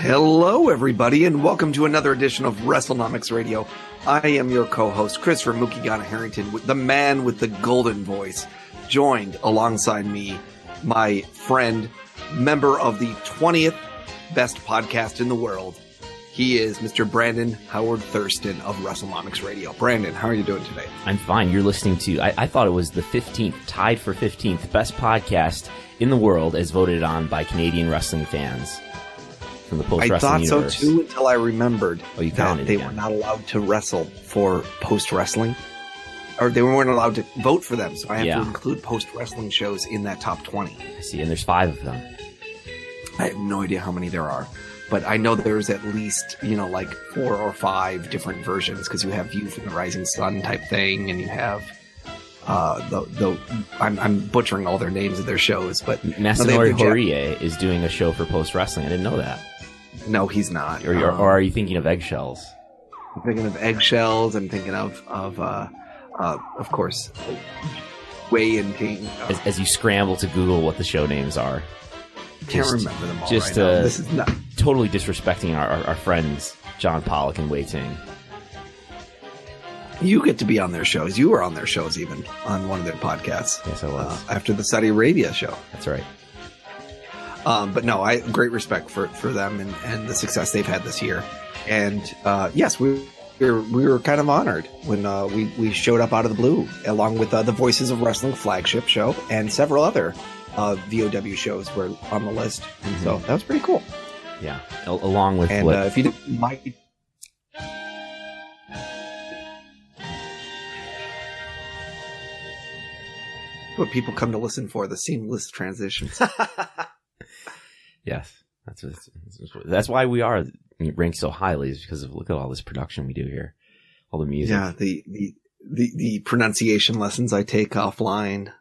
Hello, everybody, and welcome to another edition of WrestleNomics Radio. I am your co-host, Christopher Mookieghana Harrington, the man with the golden voice, joined alongside me, my friend, member of the 20th best podcast in the world. He is Mr. Brandon Howard Thurston of WrestleNomics Radio. Brandon, how are you doing today? I'm fine. You're listening to, I, I thought it was the 15th, tied for 15th best podcast in the world as voted on by Canadian wrestling fans from the post I thought universe. so too until I remembered Oh, you that they again. were not allowed to wrestle for post wrestling, or they weren't allowed to vote for them. So I have Yeah. to include post wrestling shows in that top twenty. I see, and there's five of them. I have no idea how many there are, but I know there's at least you know like four or five different versions because you have View from the Rising Sun type thing, and you have uh the the I'm, I'm butchering all their names of their shows, but Masanori Jap- Horie is doing a show for post wrestling. I didn't know that. No, he's not. Or, Um, or are you thinking of eggshells? I'm thinking of eggshells. I'm thinking of of uh, uh, of course, Way and King. Uh, As, as you scramble to Google what the show names are, can't just- remember them all just, right uh, This is not. totally disrespecting our, our, our friends John Pollock and Wai Ting. You get to be on their shows. You were on their shows even on one of their podcasts. Yes, I was. Uh, after the Saudi Arabia show. That's right. Um, but no, I great respect for for them and, and the success they've had this year. And uh, yes, we we were, we were kind of honored when uh, we we showed up out of the blue, along with uh, the Voices of Wrestling flagship show and several other uh, VOW shows were on the list. And so that was pretty cool. Yeah. Al- along with And uh, if you didn't like. What people come to listen for the seamless transitions. Yes, that's that's why we are ranked so highly is because of look at all this production we do here, all the music. Yeah, the, the the the pronunciation lessons I take offline.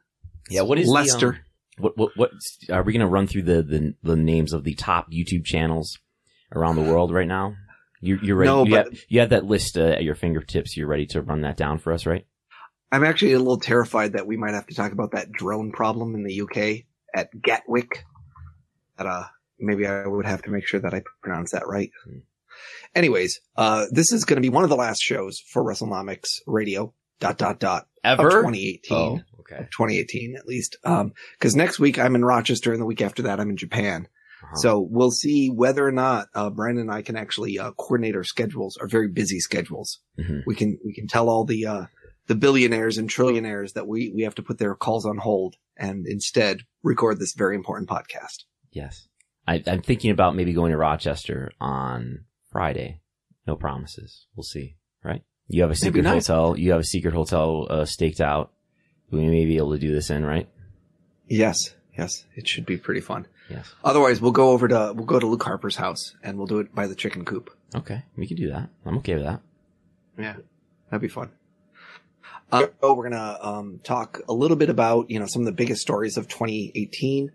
Yeah, what is the, Lester? um, what what what are we going to run through the, the the names of the top YouTube channels around the world right now? You, you're ready. No, you, but- have, you have that list uh, at your fingertips. You're ready to run that down for us, right? I'm actually a little terrified that we might have to talk about that drone problem in the UK at Gatwick. That uh, maybe I would have to make sure that I pronounce that right. Hmm. Anyways, uh, this is going to be one of the last shows for WrestleNomics Radio. Dot dot dot. Of Ever? 2018. Oh, okay. 2018 at least. Um, cause next week I'm in Rochester and the week after that I'm in Japan. Uh-huh. So we'll see whether or not, uh, Brandon and I can actually, uh, coordinate our schedules, our very busy schedules. Mhm. We can, we can tell all the, uh, the billionaires and trillionaires that we, we have to put their calls on hold and instead record this very important podcast. Yes, I, I'm thinking about maybe going to Rochester on Friday. No promises. We'll see. Right? You have a secret hotel. You have a secret hotel uh, staked out. We may be able to do this in, right? Yes. Yes. It should be pretty fun. Yes. Otherwise we'll go over to, we'll go to Luke Harper's house and we'll do it by the chicken coop. Okay, we can do that. I'm okay with that. Yeah, that'd be fun. Uh, so we're gonna um, talk a little bit about you know some of the biggest stories of 2018.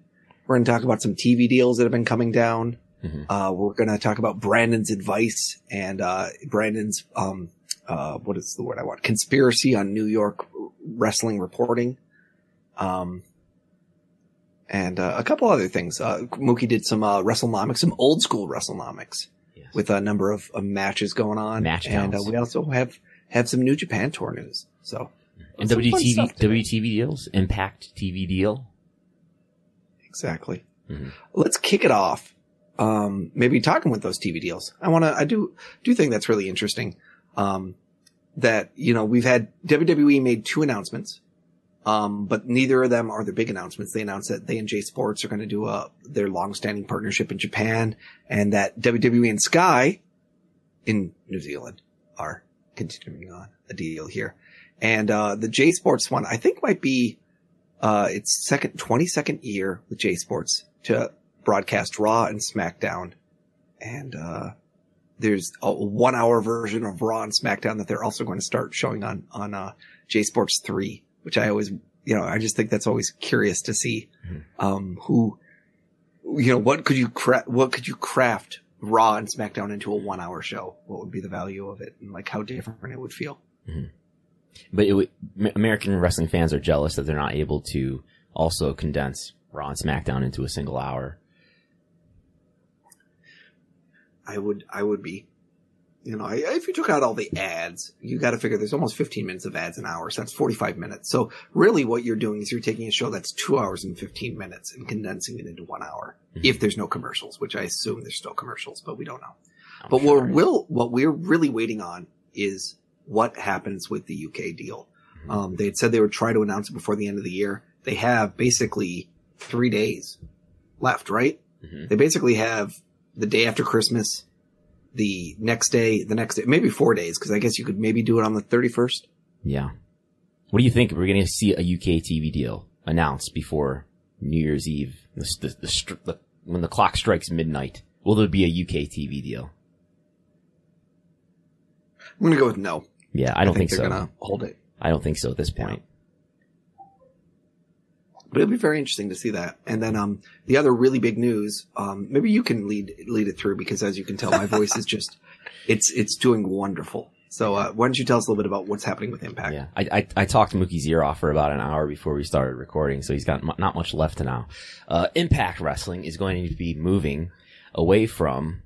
We're gonna talk about some TV deals that have been coming down. Mhm. Uh, we're gonna talk about Brandon's advice and uh, Brandon's um, uh, what is the word I want? Conspiracy on New York wrestling reporting. Um, and uh, a couple other things. Uh, Mookie did some uh, WrestleNomics, some old school WrestleNomics Yes. with a number of, of matches going on. Match and uh, we also have have some New Japan tour news. So and WTV. WTV deals, Impact TV deal. Exactly. Mhm. Let's kick it off. Um, maybe talking with those TV deals. I want to. I do do think that's really interesting. Um, that you know we've had WWE made two announcements. Um, but neither of them are the big announcements. They announced that they and J Sports are going to do a, their long-standing partnership in Japan and that WWE and Sky in New Zealand are continuing on a deal here. And, uh, the J Sports one, I think might be, uh, its second, 22nd year with J Sports to broadcast Raw and SmackDown. And, uh, there's a one hour version of Raw and SmackDown that they're also going to start showing on, on, uh, J Sports 3, which I always, you know, I just think that's always curious to see, Mhm. um, who, you know, what could you cra- what could you craft Raw and SmackDown into a one hour show? What would be the value of it and like how different it would feel? But it American wrestling fans are jealous that they're not able to also condense Raw and SmackDown into a single hour. I would, I would be. You know, I, if you took out all the ads, you got to figure there's almost 15 minutes of ads an hour. So that's 45 minutes. So really what you're doing is you're taking a show that's two hours and 15 minutes and condensing it into one hour. Mhm. If there's no commercials, which I assume there's still commercials, but we don't know. I'm But sure. what we'll, what we're really waiting on is what happens with the UK deal. Mhm. Um, they had said they would try to announce it before the end of the year. They have basically three days left, right? Mhm. They basically have the day after Christmas, the next day, the next day, maybe four days, because I guess you could maybe do it on the 31st. Yeah. What do you think? We're going to see a UK TV deal announced before New Year's Eve, the, the, the, the, when the clock strikes midnight. Will there be a UK TV deal? I'm going to go with no. Yeah, I don't think, they're so. to hold it. I don't think so at this point. But it'll be very interesting to see that. And then, um, the other really big news, um, maybe you can lead, lead it through because as you can tell, my voice is just, it's, it's doing wonderful. So, uh, why don't you tell us a little bit about what's happening with Impact? Yeah, I, I, I talked Mookie's ear off for about an hour before we started recording, so he's got m- not much left to now. Uh, Impact Wrestling is going to be moving away from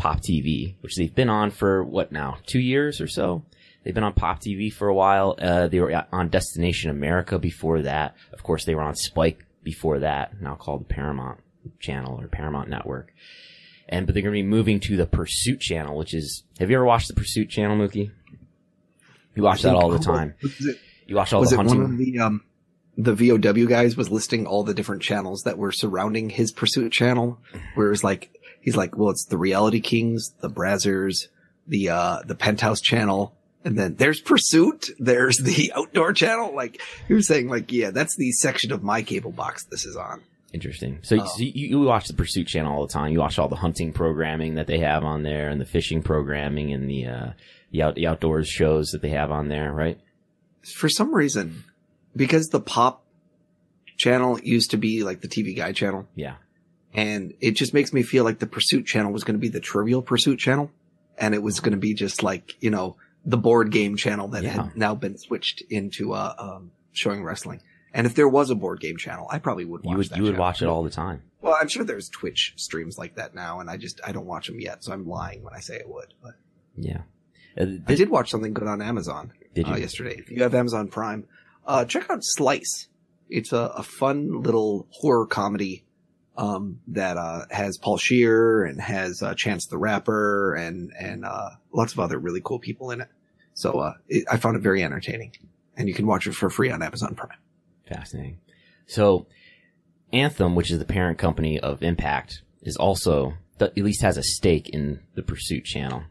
Pop TV, which they've been on for what now, two years or so. They've been on Pop TV for a while. Uh, they were on Destination America before that. Of course, they were on Spike before that, now called the Paramount Channel or Paramount Network. And but they're going to be moving to the Pursuit Channel, which is. Have you ever watched the Pursuit Channel, Mookie? You watch that all the time. It, You watch all the hunting. one of the, um, the VOW guys was listing all the different channels that were surrounding his pursuit channel, where it was like, he's like, well, it's the Reality Kings, the Brazzers, the, uh, the Penthouse channel, and then there's Pursuit, there's the Outdoor channel. Like, he was saying like, yeah, that's the section of my cable box this is on. Interesting. So, Oh. so you, you watch the Pursuit channel all the time. You watch all the hunting programming that they have on there, and the fishing programming, and the uh, the, out, the outdoors shows that they have on there, right? For some reason, because the Pop channel used to be like the TV Guide channel, Yeah. And it just makes me feel like the pursuit channel was going to be the trivial pursuit channel and it was going to be just like you know the board game channel that Yeah. had now been switched into uh um, showing wrestling and if there was a board game channel i probably would watch You would that you would watch it all the time. well i'm sure there's twitch streams like that now and i just i don't watch them yet so i'm lying when i say i would but Yeah. Uh, i did watch something good on amazon uh, yesterday if you have amazon prime uh check out slice it's a, a fun little horror comedy um, that uh, has Paul Scheer and has uh, Chance the Rapper and and uh, lots of other really cool people in it. So uh, it, I found it very entertaining, and you can watch it for free on Amazon Prime. Fascinating. So, Anthem, which is the parent company of Impact, is also at least has a stake in the Pursuit channel.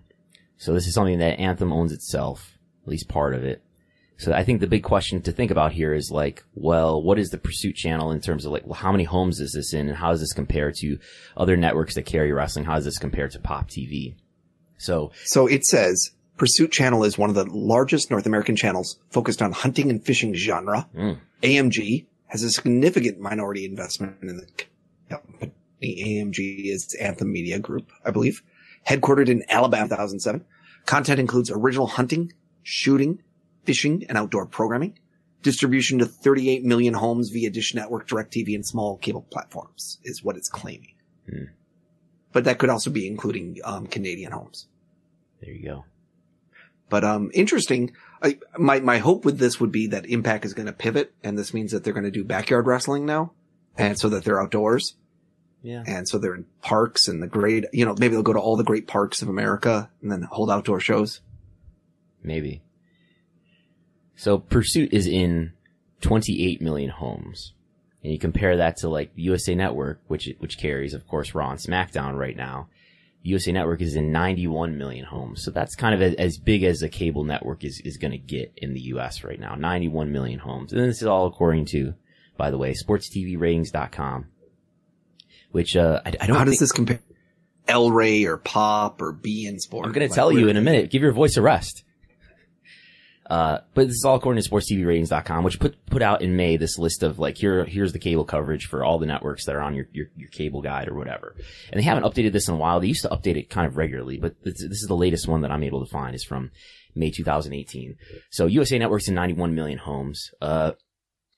So this is something that Anthem owns itself, at least part of it. So I think the big question to think about here is like, well, what is the Pursuit channel in terms of like, well, how many homes is this in, and how does this compare to other networks that carry wrestling? How does this compare to Pop TV? So So it says Pursuit Channel is one of the largest North American channels focused on hunting and fishing genre. Mm. AMG has a significant minority investment in the company. AMG is Anthem Media Group, I believe, headquartered in Alabama, 2007. Content includes original hunting, shooting, fishing, and outdoor programming. Distribution to 38 million homes via Dish Network, DirecTV, and small cable platforms is what it's claiming. Hmm. But that could also be including um, Canadian homes. there you go. But um, interesting. I, my my hope with this would be that Impact is going to pivot, and this means that they're going to do backyard wrestling now, and so that they're outdoors, Yeah. and so they're in parks and the great, you know, maybe they'll go to all the great parks of America and then hold outdoor shows. Maybe. So Pursuit is in 28 million homes. And you compare that to like USA Network, which, which carries, of course, Raw and SmackDown right now. USA Network is in 91 million homes. So that's kind of a, as big as a cable network is, is going to get in the US right now. 91 million homes. And this is all according to, by the way, sportstvratings.com. Which, uh, I, I don't How does this compare? El Rey or Pop or B in Sport? I'm going to tell you in a minute. Give your voice a rest. Uh, but this is all according to sportstvratings.com, which put, put out in May this list of like, here, here's the cable coverage for all the networks that are on your, your, your cable guide or whatever. And they haven't updated this in a while. They used to update it kind of regularly, but this, this is the latest one that I'm able to find is from May 2018. So USA Network's in 91 million homes. Uh,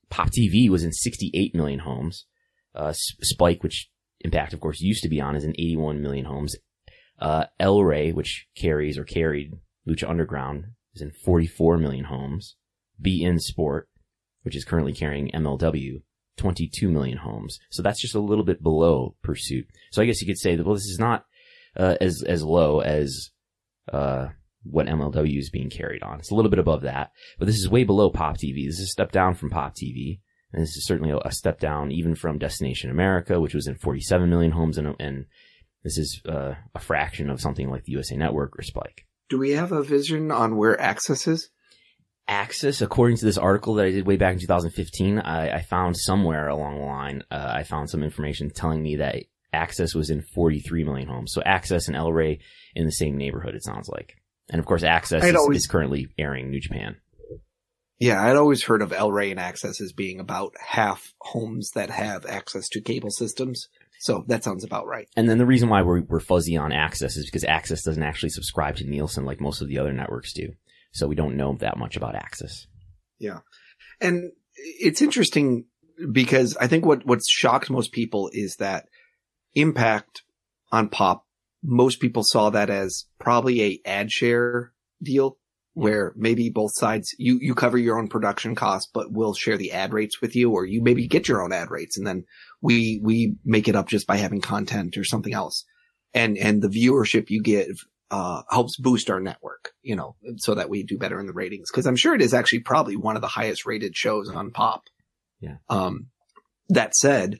Pop TV was in 68 million homes. Uh, Spike, which Impact, of course, used to be on, is in 81 million homes. Uh, El which carries or carried Lucha Underground, is in 44 million homes. beIN Sport, which is currently carrying MLW, 22 million homes. So that's just a little bit below Pursuit. So I guess you could say that, well, this is not, uh, as, as low as, uh, what MLW is being carried on. It's a little bit above that, but this is way below Pop TV. This is a step down from Pop TV. And this is certainly a step down even from Destination America, which was in 47 million homes and, and this is, uh, a fraction of something like the USA Network or Spike. Do we have a vision on where Access is? Access, according to this article that I did way back in 2015, I, I found somewhere along the line, uh, I found some information telling me that Access was in 43 million homes. So Access and El Rey in the same neighborhood, it sounds like. And of course, Access is, always- is currently airing New Japan. Yeah, I'd always heard of El Rey and Access as being about half homes that have access to cable systems. So that sounds about right. And then the reason why we're, we're fuzzy on Access is because Access doesn't actually subscribe to Nielsen like most of the other networks do. So we don't know that much about Access. Yeah. And it's interesting because I think what, what's shocked most people is that impact on pop, most people saw that as probably a ad share deal where maybe both sides, you, you cover your own production costs, but we'll share the ad rates with you, or you maybe get your own ad rates and then we, we make it up just by having content or something else. And, and the viewership you give, uh, helps boost our network, you know, so that we do better in the ratings. Cause I'm sure it is actually probably one of the highest rated shows on pop. Yeah. Um, that said,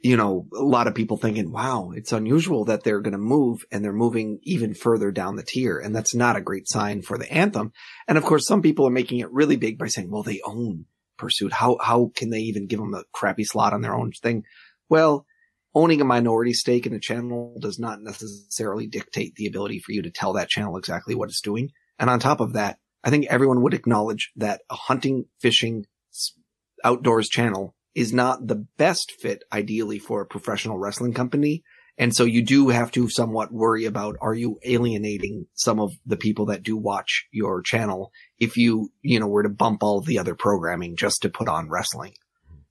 you know, a lot of people thinking, wow, it's unusual that they're going to move and they're moving even further down the tier. And that's not a great sign for the anthem. And of course, some people are making it really big by saying, well, they own Pursuit. How, how can they even give them a crappy slot on their own thing? Well, owning a minority stake in a channel does not necessarily dictate the ability for you to tell that channel exactly what it's doing. And on top of that, I think everyone would acknowledge that a hunting, fishing, outdoors channel is not the best fit ideally for a professional wrestling company. And so you do have to somewhat worry about, are you alienating some of the people that do watch your channel if you, you know, were to bump all the other programming just to put on wrestling?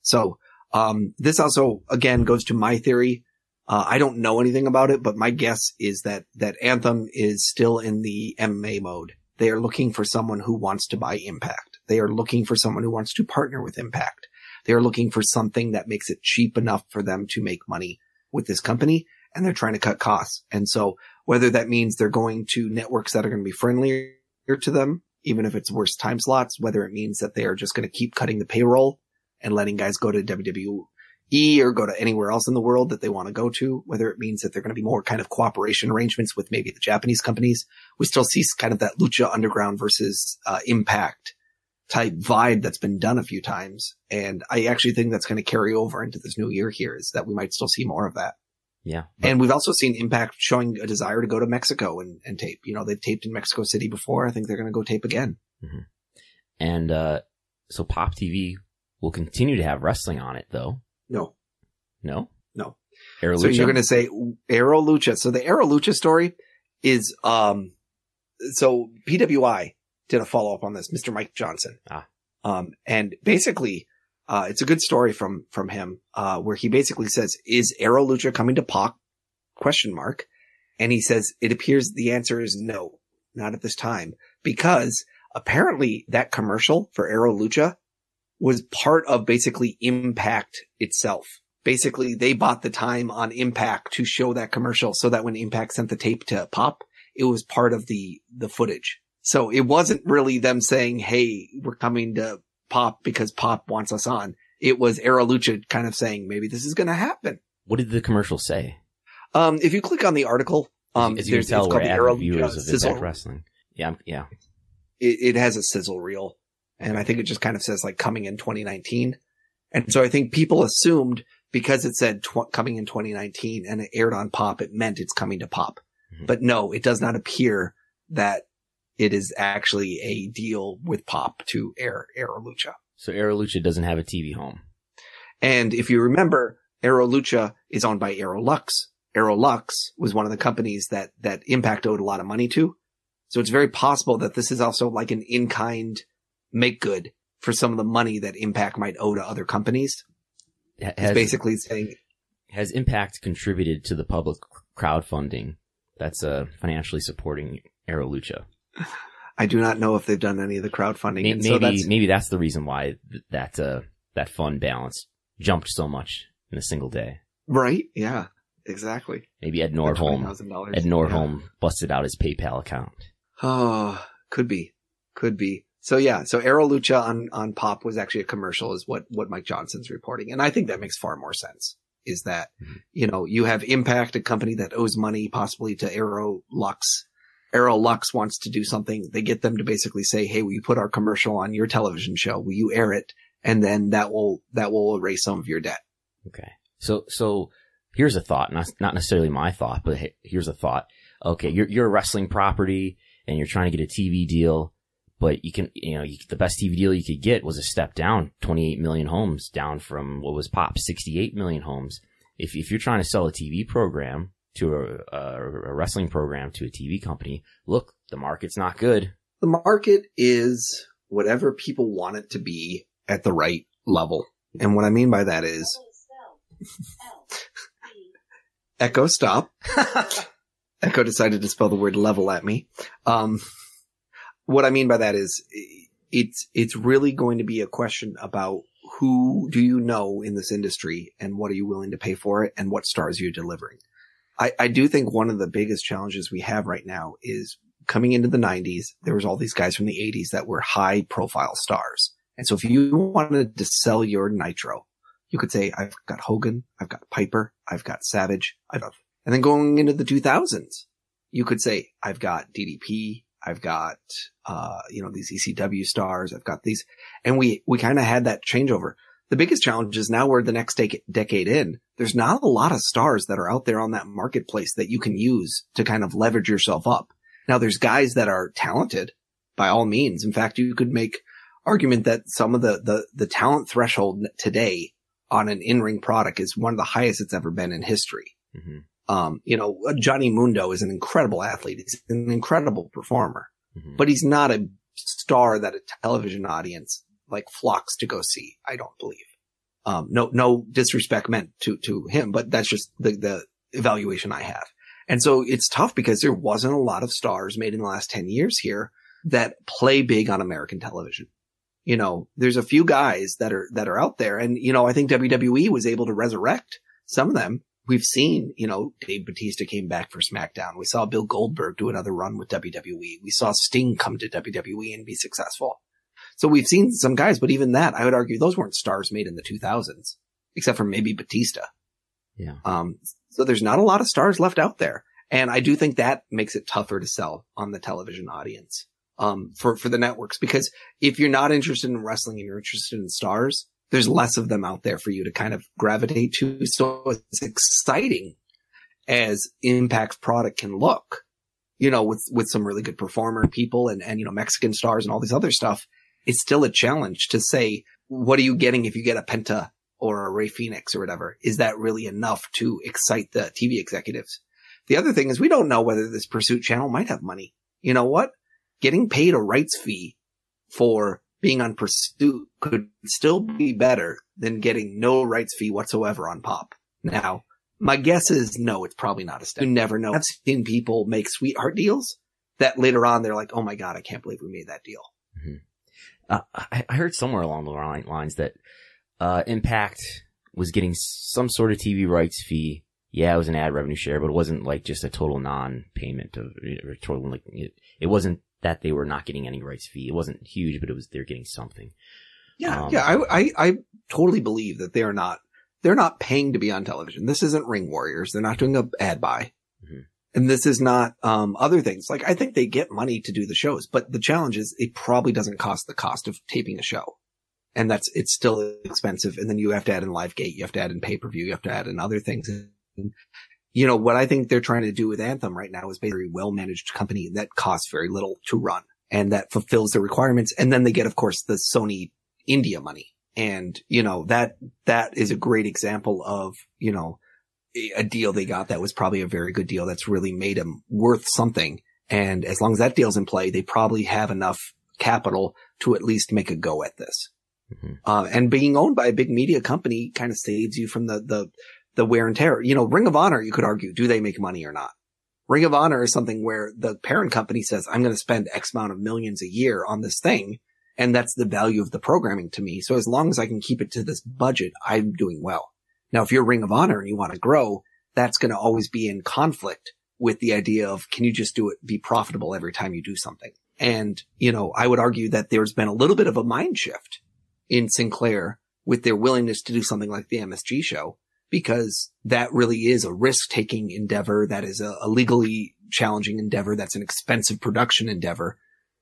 So, um, this also again goes to my theory. Uh, I don't know anything about it, but my guess is that, that Anthem is still in the M&A mode. They are looking for someone who wants to buy Impact. They are looking for someone who wants to partner with Impact. They are looking for something that makes it cheap enough for them to make money with this company and they're trying to cut costs. And so whether that means they're going to networks that are going to be friendlier to them, even if it's worse time slots, whether it means that they are just going to keep cutting the payroll and letting guys go to WWE or go to anywhere else in the world that they want to go to, whether it means that they're going to be more kind of cooperation arrangements with maybe the Japanese companies. We still see kind of that Lucha Underground versus uh, Impact type vibe that's been done a few times. And I actually think that's going to carry over into this new year here is that we might still see more of that. Yeah. And we've also seen Impact showing a desire to go to Mexico and, and tape. You know, they've taped in Mexico City before. I think they're going to go tape again. And, uh, so Pop TV will continue to have wrestling on it though. No, No? No. Aero So Lucha? you're going to say Aro Lucha. So the Aro Lucha story is, um, so PWI did a follow up on this, Mr. Mike Johnson. Ah. Um, and basically, uh, it's a good story from, from him, uh, where he basically says, is Aro Lucha coming to Pac? Question mark. And he says, it appears the answer is no, not at this time, because apparently that commercial for Aro Lucha was part of basically Impact itself basically they bought the time on Impact to show that commercial so that when Impact sent the tape to Pop, it was part of the, the footage. So it wasn't really them saying, Hey, we're coming to Pop because Pop wants us on. It was Aro Lucha kind of saying, maybe this is going to happen. what did the commercial say? Um, if you click on the article, um, As you can tell, we're avid viewers Lucha of. Impact Wrestling. Yeah, yeah. It, it has a sizzle reel and I think it just kind of says like coming in 2019. And so I think people assumed because it said tw- coming in 2019 and it aired on pop, it meant it's coming to pop. Mhm. But no, it does not appear that it is actually a deal with pop to air Aro Lucha. So Aro Lucha doesn't have a TV home. And if you remember, Aro Lucha is owned by Aroluxe. Aroluxe was one of the companies that, that Impact owed a lot of money to. So it's very possible that this is also like an in-kind make good for some of the money that Impact might owe to other companies. Ha- It's basically saying, has Impact contributed to the public crowdfunding that's uh, financially supporting Aro Lucha. I do not know if they've done any of the crowdfunding. Maybe so maybe, that's, maybe that's the reason why th- that uh, that fund balance jumped so much in a single day. right. Yeah, exactly. Maybe Ed Nordholm Ed Nordholm busted out his PayPal account. Oh, could be, could be. So yeah, so Aro Lucha on, on Pop was actually a commercial is what, what Mike Johnson's reporting. And I think that makes far more sense is that, Mhm. you know, you have Impact, a company that owes money possibly to Aero Lux. Aroluxe wants to do something. They get them to basically say, Hey, will you put our commercial on your television show? Will you air it? And then that will, that will erase some of your debt. Okay. So, so here's a thought, not, not necessarily my thought, but here's a thought. Okay. You're, you're a wrestling property and you're trying to get a TV deal, but you can, you know, you, the best TV deal you could get was a step down, 28 million homes down from what was pop, 68 million homes. If, if you're trying to sell a TV program to a, a, wrestling program to a TV company, look, the market's not good. The market is whatever people want it to be at the right level. And what I mean by that is Echo stop. Echo decided to spell the word level at me. Um, what I mean by that is it's, it's really going to be a question about who do you know in this industry and what are you willing to pay for it and what stars you're delivering. I, I do think one of the biggest challenges we have right now is coming into the 90s, there was all these guys from the 80s that were high profile stars. And so if you wanted to sell your Nitro, you could say, I've got Hogan, I've got Piper, I've got Savage, I've got, and then going into the 2000s, you could say, I've got DDP, I've got, uh, you know, these ECW stars, I've got these, and we, we kind of had that changeover. The biggest challenge is now we're the next dec- decade in. There's not a lot of stars that are out there on that marketplace that you can use to kind of leverage yourself up. Now there's guys that are talented by all means. In fact, you could make argument that some of the, the, the talent threshold today on an in-ring product is one of the highest it's ever been in history. hmm Um, you know, Johnny Mundo is an incredible athlete. He's an incredible performer, hmm but he's not a star that a television audience like flocks to go see. I don't believe. Um, no, no disrespect meant to, to him, but that's just the, the evaluation I have. And so it's tough because there wasn't a lot of stars made in the last 10 years here that play big on American television. You know, there's a few guys that are, that are out there. And, you know, I think WWE was able to resurrect some of them. We've seen, you know, Dave Batista came back for SmackDown. We saw Bill Goldberg do another run with WWE. We saw Sting come to WWE and be successful. So we've seen some guys, but even that, I would argue those weren't stars made in the 2000s, except for maybe Batista. Yeah. Um, so there's not a lot of stars left out there. And I do think that makes it tougher to sell on the television audience, um, for, for the networks, because if you're not interested in wrestling and you're interested in stars, there's less of them out there for you to kind of gravitate to. So it's exciting as Impact's product can look, you know, with, with some really good performer people and, and, you know, Mexican stars and all these other stuff. It's still a challenge to say, what are you getting if you get a Penta or a Rey Fenix or whatever? Is that really enough to excite the TV executives? The other thing is we don't know whether this pursuit channel might have money. You know what? Getting paid a rights fee for being on pursuit could still be better than getting no rights fee whatsoever on pop. Now, my guess is no, it's probably not a step. You never know. I've seen people make sweetheart deals that later on they're like, Oh my God, I can't believe we made that deal. Mm-hmm. Uh, I, I heard somewhere along the lines that uh, Impact was getting some sort of TV rights fee. Yeah, it was an ad revenue share, but it wasn't like just a total non-payment of or total like it, it wasn't that they were not getting any rights fee. It wasn't huge, but it was they're getting something. Yeah. Um, yeah. I, I, I totally believe that they're not, they're not paying to be on television. This isn't Ring Warriors. They're not doing a ad buy. And this is not, um, other things. Like I think they get money to do the shows, but the challenge is it probably doesn't cost the cost of taping a show. And that's, it's still expensive. And then you have to add in live gate. You have to add in pay per view. You have to add in other things. And, you know, what I think they're trying to do with Anthem right now is basically a well managed company that costs very little to run and that fulfills the requirements. And then they get, of course, the Sony India money. And, you know, that, that is a great example of, you know, a- deal they got that was probably a very good deal that's really made them worth something. And as long as that deal's in play, they probably have enough capital to at least make a go at this. Mhm. Uh, and being owned by a big media company kind of saves you from the, the, the wear and tear. You know, Ring of Honor, you could argue, do they make money or not? Ring of Honor is something where the parent company says, I'm going to spend X amount of millions a year on this thing. And that's the value of the programming to me. So as long as I can keep it to this budget, I'm doing well. Now, if you're Ring of Honor and you want to grow, that's going to always be in conflict with the idea of can you just do it, be profitable every time you do something? And, you know, I would argue that there's been a little bit of a mind shift in Sinclair with their willingness to do something like the MSG show because that really is a risk taking endeavor. That is a, a, legally challenging endeavor. That's an expensive production endeavor.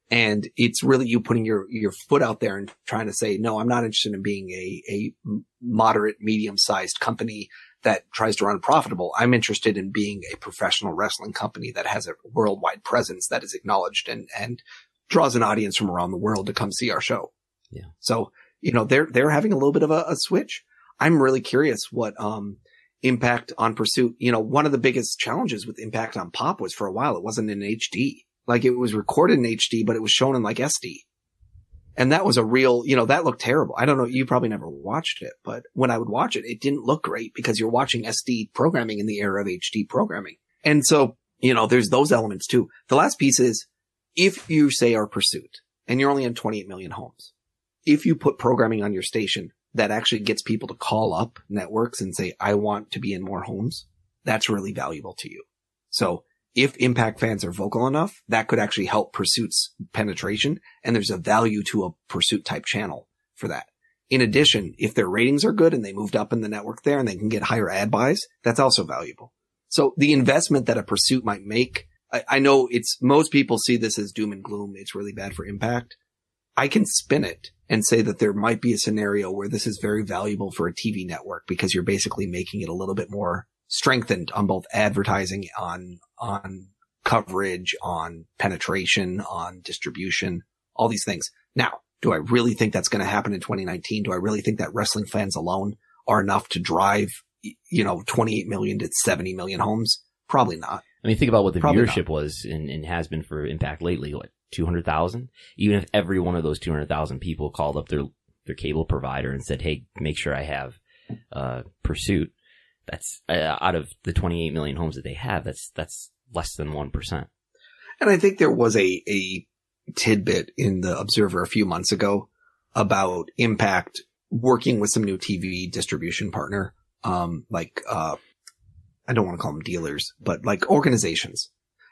And it's really you putting your, your foot out there and trying to say, no, I'm not interested in being a, a moderate, medium sized company that tries to run profitable. I'm interested in being a professional wrestling company that has a worldwide presence that is acknowledged and, and draws an audience from around the world to come see our show. Yeah. So, you know, they're, they're having a little bit of a, a switch. I'm really curious what, um, impact on pursuit. You know, one of the biggest challenges with impact on pop was for a while, it wasn't in HD. Like it was recorded in HD, but it was shown in like SD. And that was a real, you know, that looked terrible. I don't know. You probably never watched it, but when I would watch it, it didn't look great because you're watching SD programming in the era of HD programming. And so, you know, there's those elements too. The last piece is if you say our pursuit and you're only in 28 million homes, if you put programming on your station that actually gets people to call up networks and say, I want to be in more homes, that's really valuable to you. So if impact fans are vocal enough, that could actually help pursuits penetration. And there's a value to a pursuit type channel for that. In addition, if their ratings are good and they moved up in the network there and they can get higher ad buys, that's also valuable. So the investment that a pursuit might make, I, I know it's most people see this as doom and gloom. It's really bad for impact. I can spin it and say that there might be a scenario where this is very valuable for a TV network because you're basically making it a little bit more strengthened on both advertising, on, on coverage, on penetration, on distribution, all these things. Now, do I really think that's going to happen in 2019? Do I really think that wrestling fans alone are enough to drive, you know, 28 million to 70 million homes? Probably not. I mean, think about what the Probably viewership not. was and, and has been for Impact lately. What, 200,000? Even if every one of those 200,000 people called up their, their cable provider and said, Hey, make sure I have, uh, Pursuit that's uh, out of the 28 million homes that they have. That's that's less than one percent. And I think there was a a tidbit in the Observer a few months ago about Impact working with some new TV distribution partner, um, like uh, I don't want to call them dealers, but like organizations,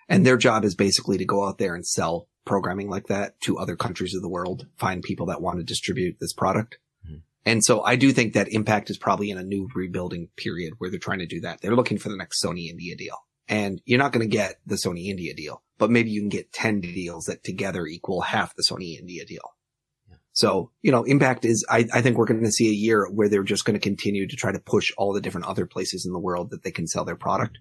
and their job is basically to go out there and sell programming like that to other countries of the world, find people that want to distribute this product. And so I do think that Impact is probably in a new rebuilding period where they're trying to do that. They're looking for the next Sony India deal. And you're not going to get the Sony India deal, but maybe you can get 10 deals that together equal half the Sony India deal. So, you know, Impact is, I, I think we're going to see a year where they're just going to continue to try to push all the different other places in the world that they can sell their product.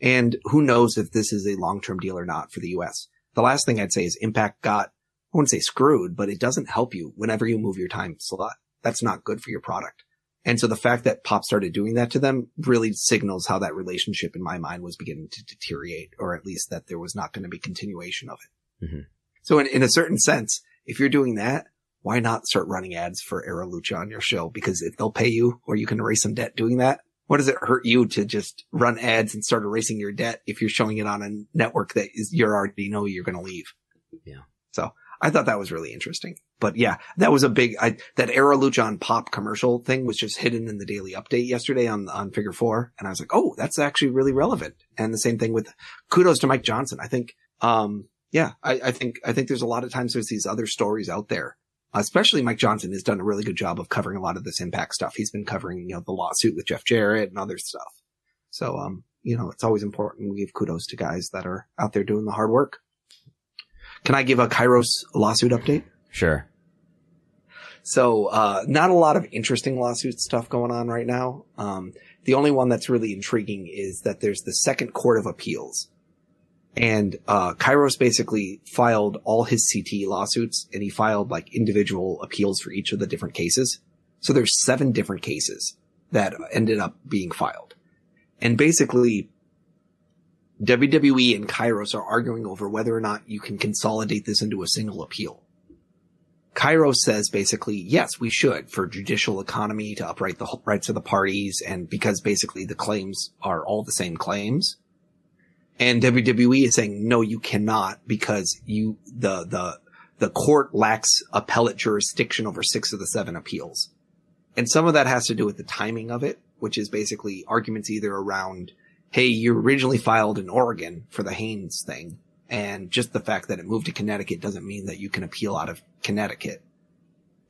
And who knows if this is a long-term deal or not for the US. The last thing I'd say is Impact got, I wouldn't say screwed, but it doesn't help you whenever you move your time slot that's not good for your product. And so the fact that Pop started doing that to them really signals how that relationship in my mind was beginning to deteriorate, or at least that there was not going to be continuation of it. Mm-hmm. So in, in a certain sense, if you're doing that, why not start running ads for Aro Lucha on your show? Because if they'll pay you or you can erase some debt doing that, what does it hurt you to just run ads and start erasing your debt if you're showing it on a network that is, you already know you're going to leave? Yeah. So I thought that was really interesting. But yeah, that was a big, I, that Aro Lucha pop commercial thing was just hidden in the daily update yesterday on, on figure four. And I was like, Oh, that's actually really relevant. And the same thing with kudos to Mike Johnson. I think, um, yeah, I, I think, I think there's a lot of times there's these other stories out there. Especially Mike Johnson has done a really good job of covering a lot of this impact stuff. He's been covering, you know, the lawsuit with Jeff Jarrett and other stuff. So, um, you know, it's always important we give kudos to guys that are out there doing the hard work. Can I give a Kyros lawsuit update? Sure. So, uh, not a lot of interesting lawsuit stuff going on right now. Um, the only one that's really intriguing is that there's the second court of appeals. And, uh, Kyros basically filed all his CT lawsuits and he filed like individual appeals for each of the different cases. So there's seven different cases that ended up being filed. And basically WWE and Kyros are arguing over whether or not you can consolidate this into a single appeal. Kyros says basically, yes, we should for judicial economy to upright the rights of the parties and because basically the claims are all the same claims. And WWE is saying, no, you cannot because you, the, the, the court lacks appellate jurisdiction over six of the seven appeals. And some of that has to do with the timing of it, which is basically arguments either around, Hey, you originally filed in Oregon for the Haynes thing. And just the fact that it moved to Connecticut doesn't mean that you can appeal out of Connecticut.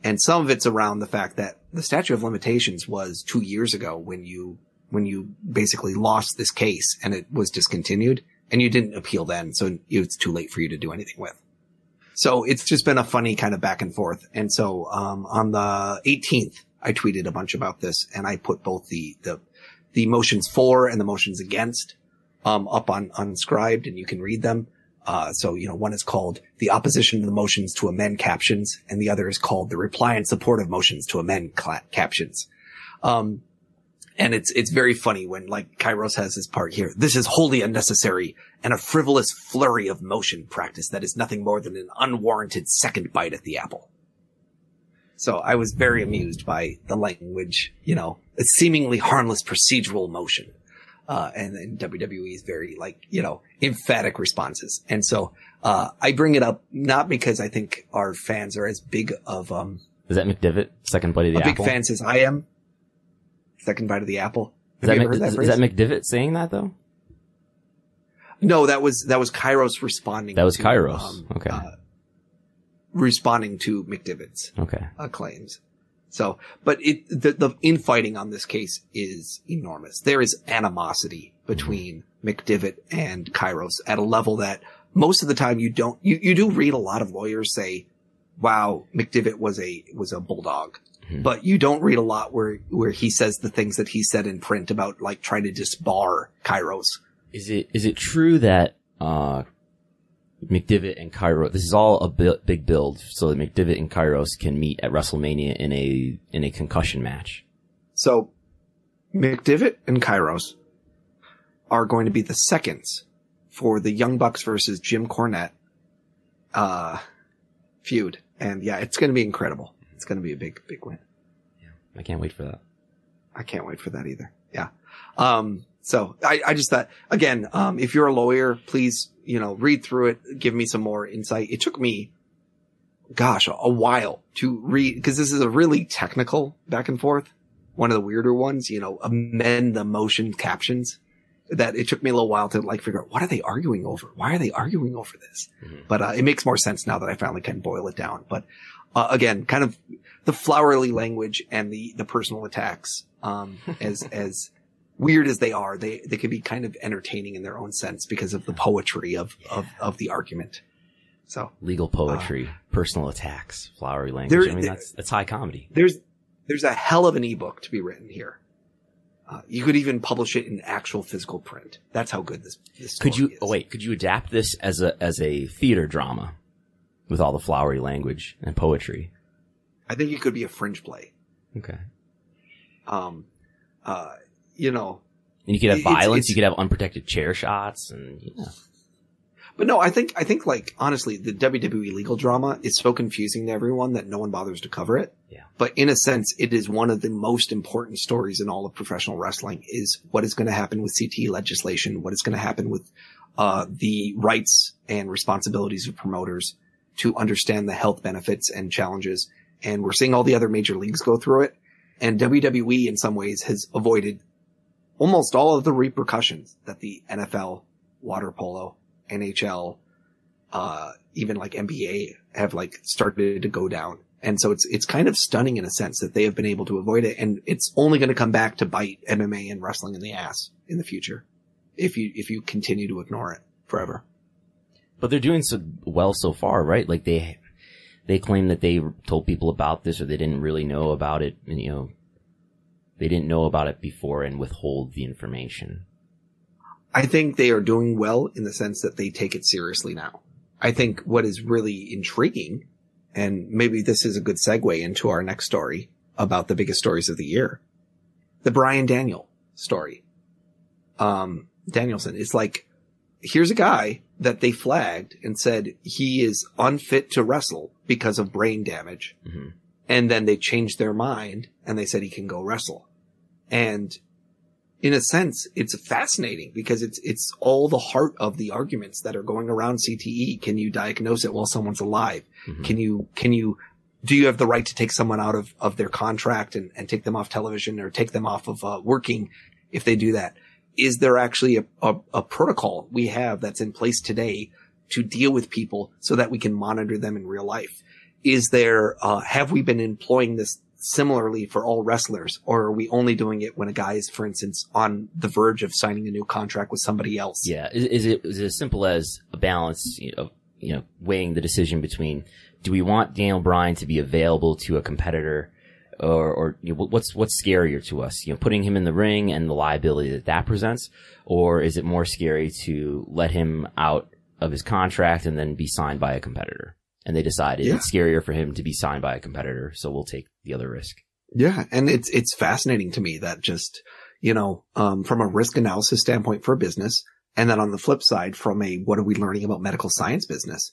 And some of it's around the fact that the statute of limitations was two years ago when you, when you basically lost this case and it was discontinued and you didn't appeal then. So it's too late for you to do anything with. So it's just been a funny kind of back and forth. And so, um, on the 18th, I tweeted a bunch about this and I put both the, the, the motions for and the motions against, um, up on unscribed and you can read them. Uh, so, you know, one is called the opposition to the motions to amend captions and the other is called the reply and support of motions to amend captions. Um, and it's, it's very funny when like Kyros has his part here. This is wholly unnecessary and a frivolous flurry of motion practice that is nothing more than an unwarranted second bite at the apple. So I was very amused by the language, you know, a seemingly harmless procedural motion. Uh, and then WWE is very like, you know, emphatic responses. And so, uh, I bring it up not because I think our fans are as big of, um, Is that McDevitt? Second buddy of the a apple? big fans as I am. Second bite of the apple. Is that, Mc, heard is, is that McDevitt saying that though? No, that was, that was Kyros responding. That was to, Kyros. um, Okay. uh, responding to McDevitt's Okay. uh, claims. So, but it, the, the infighting on this case is enormous. There is animosity between McDevitt and Kyros at a level that most of the time you don't, you, you do read a lot of lawyers say, wow, McDevitt was a, was a bulldog. Mhm. But you don't read a lot where, where he says the things that he said in print about like trying to disbar Kyros. Is it is it true that uh, McDevitt and Kyros? This is all a bi- big build, so that McDevitt and Kyros can meet at WrestleMania in a in a concussion match. So McDevitt and Kyros are going to be the seconds for the Young Bucks versus Jim Cornette uh, feud. And yeah, it's going to be incredible. It's going to be a big, big win. Yeah, I can't wait for that. I can't wait for that either. Yeah. Um, so I, I just thought, again, um, if you're a lawyer, please, you know, read through it, give me some more insight. It took me, gosh, a, a while to read, because this is a really technical back and forth. One of the weirder ones, you know, amend the motion captions that it took me a little while to like figure out what are they arguing over? Why are they arguing over this? Mhm. But, uh, it makes more sense now that I finally can boil it down. But, uh, again, kind of the flowery language and the, the personal attacks, um, as, as weird as they are, they, they can be kind of entertaining in their own sense because of the poetry of, of, of the argument. So Legal poetry, personal attacks, flowery language. There- I mean, there- that's that's high comedy. there's, there's a hell of an ebook to be written here. Uh, you could even publish it in actual physical print. That's how good this, this Could you? is. Oh wait, could you adapt this as a as a theater drama with all the flowery language and poetry? I think it could be a fringe play. Okay. Um, uh, you know, And you could have violence. it's- you could have unprotected chair shots, and know. But no, I think I think like honestly, the WWE legal drama is so confusing to everyone that no one bothers to cover it. Yeah. But in a sense, it is one of the most important stories in all of professional wrestling. Is what is going to happen with CT legislation? What is going to happen with uh, the rights and responsibilities of promoters to understand the health benefits and challenges? And we're seeing all the other major leagues go through it, and WWE in some ways has avoided almost all of the repercussions that the NFL, water polo, NHL, uh, even like NBA have like started to go down. And so it's, it's kind of stunning in a sense that they have been able to avoid it. And it's only going to come back to bite MMA and wrestling in the ass in the future. If you, if you continue to ignore it forever. But they're doing so well so far, right? Like they they claim that they told people about this or they didn't really know about it, you know, they didn't know about it before and withhold the information. I think they are doing well in the sense that they take it seriously now. I think what is really intriguing, and maybe this is a good segue into our next story about the biggest stories of the year, the Bryan Daniel story. Um, Danielson is like, here's a guy that they flagged and said he is unfit to wrestle because of brain damage. hmm And then they changed their mind and they said he can go wrestle. And in a sense, it's fascinating because it's, it's all the heart of the arguments that are going around CTE. Can you diagnose it while someone's alive? Mhm. Can you, can you, do you have the right to take someone out of, of their contract and, and take them off television or take them off of, uh, working if they do that? Is there actually a, a, a protocol we have that's in place today to deal with people so that we can monitor them in real life? Is there, uh, have we been employing this similarly for all wrestlers or are we only doing it when a guy is, for instance, on the verge of signing a new contract with somebody else? Yeah. Is, is it is it as simple as a balance you know, you know, weighing the decision between do we want Daniel Bryan to be available to a competitor or, or you know, what's, what's scarier to us? You know, putting him in the ring and the liability that that presents? Or is it more scary to let him out of his contract and then be signed by a competitor? And they decided Yeah. it's scarier for him to be signed by a competitor. So we'll take the other risk. Yeah. And it's, it's fascinating to me that just, you know, um, from a risk analysis standpoint for a business. And then on the flip side, from a, what are we learning about medical science business?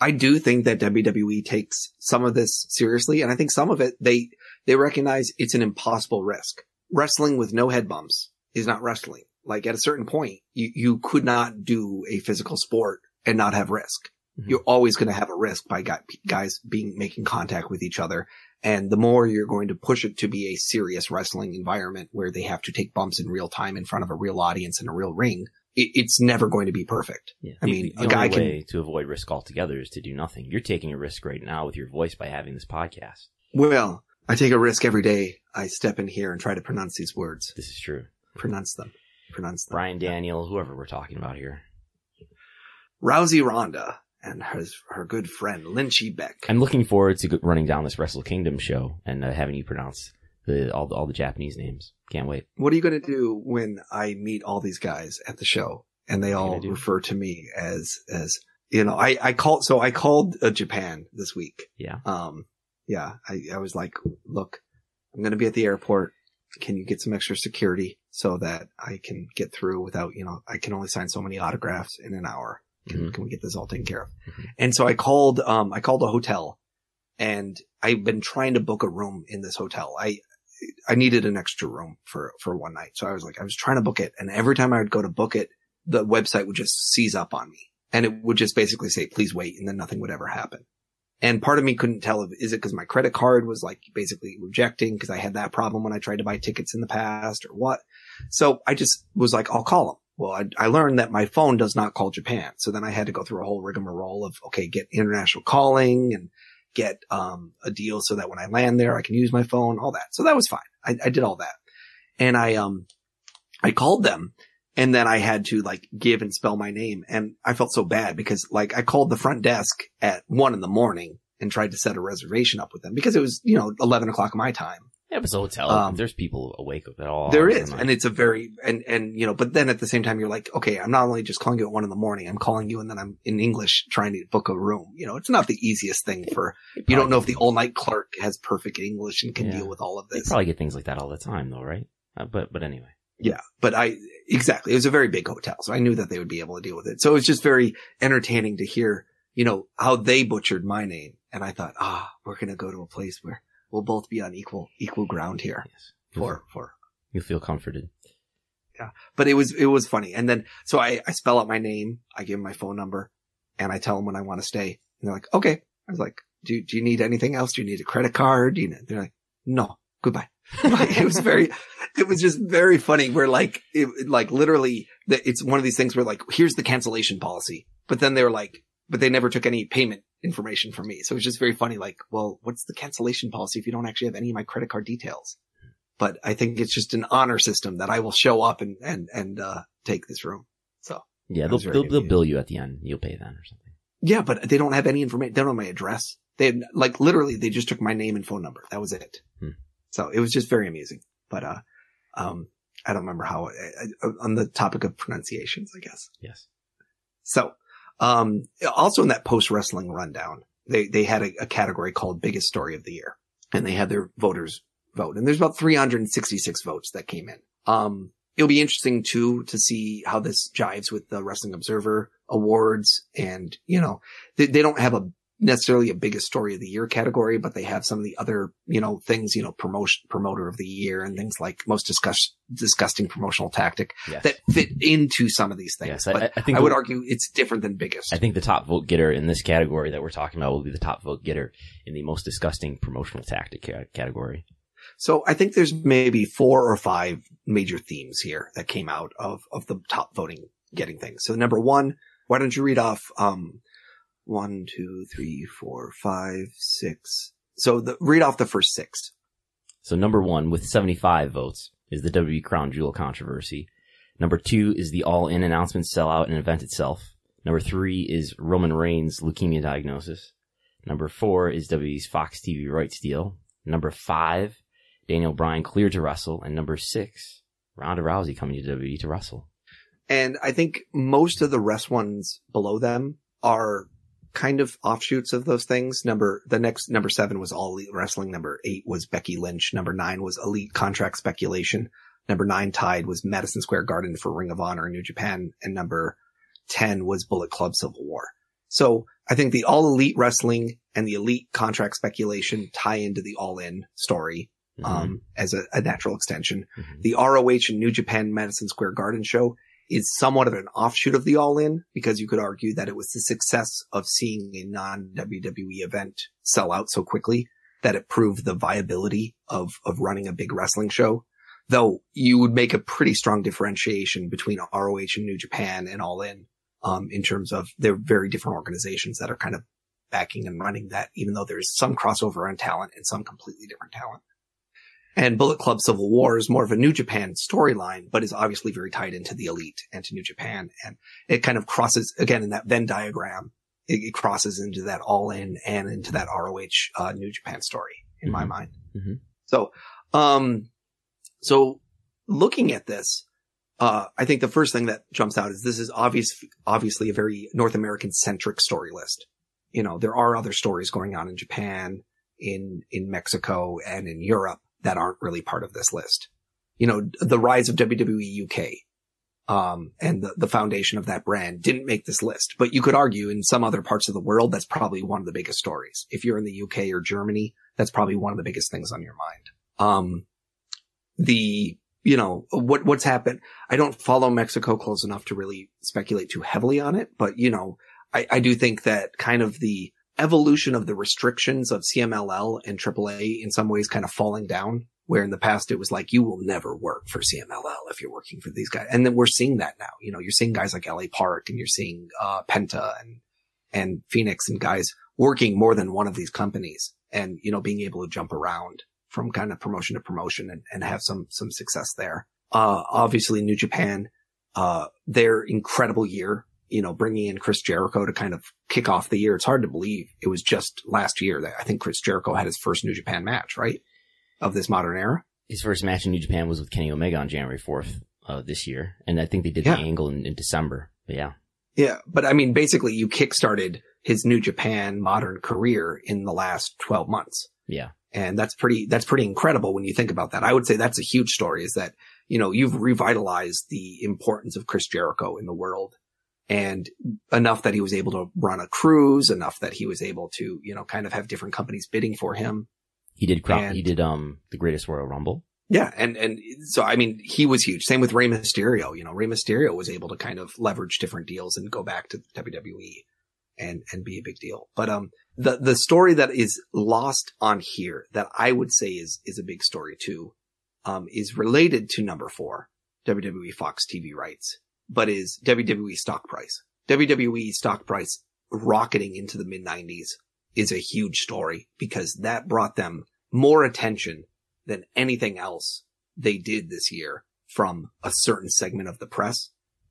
I do think that WWE takes some of this seriously. And I think some of it, they, they recognize it's an impossible risk. Wrestling with no head bumps is not wrestling. Like at a certain point, you, you could not do a physical sport and not have risk. Mhm. You're always going to have a risk by guys being, making contact with each other. And the more you're going to push it to be a serious wrestling environment where they have to take bumps in real time in front of a real audience in a real ring, it, it's never going to be perfect. Yeah. I The- mean, the a guy only can- way to avoid risk altogether is to do nothing. You're taking a risk right now with your voice by having this podcast. Well, I take a risk every day. I step in here and try to pronounce these words, This is true. pronounce them, pronounce them. Brian Daniel, whoever we're talking about here. Rousey Ronda and her, her good friend Lynchy Beck. I'm looking forward to running down this Wrestle Kingdom show and uh, having you pronounce the, all, the- all the Japanese names. Can't wait. What are you going to do when I meet all these guys at the show and they What are you all refer to me as, as, you know, I, I called, so I called uh, Japan this week. Yeah. Um, yeah, I, I was like, look, I'm going to be at the airport. Can you get some extra security so that I can get through without, you know, I can only sign so many autographs in an hour. Can, Mhm. can we get this all taken care of? Mhm. And so I called, um, I called a hotel and I've been trying to book a room in this hotel. I, I needed an extra room for, for one night. So I was like, I was trying to book it. And every time I would go to book it, the website would just seize up on me and it would just basically say, please wait. And then nothing would ever happen. And part of me couldn't tell if, is it because my credit card was like basically rejecting because I had that problem when I tried to buy tickets in the past or what. So I just was like, I'll call them. Well, I, I learned that my phone does not call Japan. So then I had to go through a whole rigmarole of, okay, get international calling and get, um, a deal so that when I land there, I can use my phone, all that. So that was fine. I, I did all that. And I, um, I called them and then I had to like give and spell my name. And I felt so bad because like I called the front desk at one in the morning and tried to set a reservation up with them because it was, you know, 11 o'clock my time. Yeah, but it's a hotel. Um, There's people awake at all. there is. the. And it's a very, and, and, you know, but then at the same time, you're like, okay, I'm not only just calling you at one in the morning, I'm calling you and then I'm in English trying to book a room. You know, it's not the easiest thing for, you don't know if the all night clerk has perfect English and can Yeah. deal with all of They this. probably get things like that all the time though, right? Uh, but, but anyway. Yeah, but I, exactly. It was a very big hotel. So I knew that they would be able to deal with it. So it was just very entertaining to hear, you know, how they butchered my name. And I thought, ah, we're going to go to a place where we'll both be on equal, equal ground here Yes. for, for, You feel comforted. Yeah. But it was, it was funny. And then, so I, I spell out my name. I give him my phone number and I tell him when I want to stay. And they're like, okay. I was like, do, do you need anything else? Do you need a credit card? Do you they're like, no, goodbye. it was very, it was just very funny. Where like, it, like literally, it's one of these things where like, here's the cancellation policy, but then they were like, but they never took any payment information from me. So it was just very funny. Like, well, what's the cancellation policy if you don't actually have any of my credit card details? But I think it's just an honor system that I will show up and, and, and, uh, take this room. So Yeah, they'll, they'll, they'll bill you at the end. You'll pay then or something. yeah, but they don't have any information. They don't have my address. They had, like literally they just took my name and phone number. That was it. Hmm. So it was just very amusing. But, uh, um, I don't remember how, uh, on the topic of pronunciations, I guess. Yes. So, um, also in that post wrestling rundown, they, they had a, a category called biggest story of the year and they had their voters vote and there's about 366 votes that came in. Um, it'll be interesting too to see how this jives with the Wrestling Observer awards and, you know, they, they don't have a necessarily a biggest story of the year category, but they have some of the other, you know, things, you know, promotion, promoter of the year and things like most discuss, disgusting promotional tactic Yes. that fit into some of these things. Yes, I- but I- I think I would the- argue it's different than biggest. I think the top vote getter in this category that we're talking about will be the top vote getter in the most disgusting promotional tactic category. So I think there's maybe four or five major themes here that came out of, of the top voting getting things. So number one, why don't you read off, um, one, two, three, four, five, six. So the, read off the first six. So number one with 75 votes is the WWE Crown Jewel controversy. Number two is the all-in announcement sellout and event itself. Number three is Roman Reigns leukemia diagnosis. Number four is WWE's Fox TV rights deal. Number five, Daniel Bryan cleared to wrestle. And number six, Ronda Rousey coming to WWE to wrestle. And I think most of the rest ones below them are kind of offshoots of those things. Number, the next number seven was all elite wrestling. Number eight was Becky Lynch. Number nine was elite contract speculation. Number nine tied was Madison Square Garden for Ring of Honor in New Japan. And number 10 was Bullet Club Civil War. So I think the all elite wrestling and the elite contract speculation tie into the all in story, Mhm. um, as a, a natural extension Mhm. the ROH and New Japan Madison Square Garden show is somewhat of an offshoot of the All In because you could argue that it was the success of seeing a non WWE event sell out so quickly that it proved the viability of, of running a big wrestling show. Though you would make a pretty strong differentiation between ROH and New Japan and All In, um, in terms of they're very different organizations that are kind of backing and running that, even though there's some crossover on talent and some completely different talent. And Bullet Club Civil War is more of a New Japan storyline, but is obviously very tied into the elite and to New Japan. And it kind of crosses again in that Venn diagram. It, it crosses into that all in and into that ROH, uh, New Japan story in my Mhm. mind. Mhm. So, um, so looking at this, uh, I think the first thing that jumps out is this is obvious, obviously a very North American centric story list. You know, there are other stories going on in Japan, in, in Mexico and in Europe that aren't really part of this list. You know, the rise of WWE UK, um, and the, the foundation of that brand didn't make this list, but you could argue in some other parts of the world, that's probably one of the biggest stories. If you're in the UK or Germany, that's probably one of the biggest things on your mind. Um, the, you know, what, what's happened. I don't follow Mexico close enough to really speculate too heavily on it, but you know, I, I do think that kind of the evolution of the restrictions of CMLL and AAA in some ways kind of falling down, where in the past it was like, you will never work for CMLL if you're working for these guys. And then we're seeing that now. You know, you're seeing guys like LA Park and you're seeing, uh, Penta and, and Fenix and guys working more than one of these companies and, you know, being able to jump around from kind of promotion to promotion and, and have some, some success there. Uh, obviously New Japan, uh, their incredible year, you know, bringing in Chris Jericho to kind of kick off the year. It's hard to believe it was just last year that I think Chris Jericho had his first New Japan match, right? Of this modern era. His first match in New Japan was with Kenny Omega on January 4th of this year. And I think they did Yeah. the angle in, in December. But yeah. Yeah. But I mean, basically you kickstarted his New Japan modern career in the last 12 months. Yeah. And that's pretty, that's pretty incredible when you think about that. I would say that's a huge story is that, you know, you've revitalized the importance of Chris Jericho in the world and enough that he was able to run a cruise, enough that he was able to, you know, kind of have different companies bidding for him. He did crown, And- he did, um, the greatest Royal Rumble. Yeah. And, and so, I mean, he was huge. Same with Rey Mysterio. You know, Rey Mysterio was able to kind of leverage different deals and go back to WWE and, and be a big deal. But, um, the, the story that is lost on here that I would say is, is a big story too, um, is related to number four, WWE Fox TV rights, but is WWE stock price. WWE stock price rocketing into the mid nineties is a huge story because that brought them more attention than anything else they did this year from a certain segment of the press.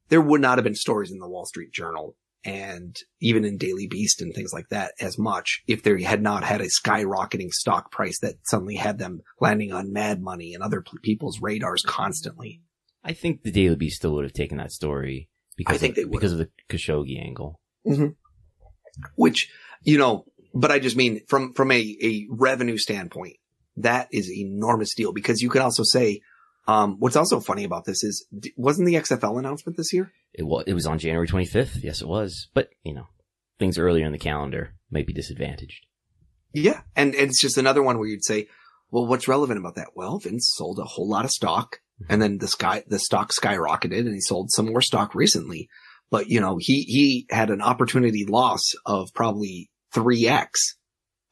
There would not have been stories in the Wall Street Journal and even in Daily Beast and things like that as much if they had not had a skyrocketing stock price that suddenly had them landing on mad money and other people's radars constantly. I think the Daily Beast still would have taken that story because, I think of, they would. because of the Khashoggi angle. which, you know, but I just mean from, from a, a revenue standpoint, that is enormous deal because you could also say, um, what's also funny about this is, wasn't the XFL announcement this year? It was, it was on January 25th. Yes, it was. But, you know, things earlier in the calendar might be disadvantaged. Yeah. And, and it's just another one where you'd say, well, what's relevant about that? Well, Vince sold a whole lot of stock and then the sky, the stock skyrocketed and he sold some more stock recently. But, you know, he, he had an opportunity loss of probably 3x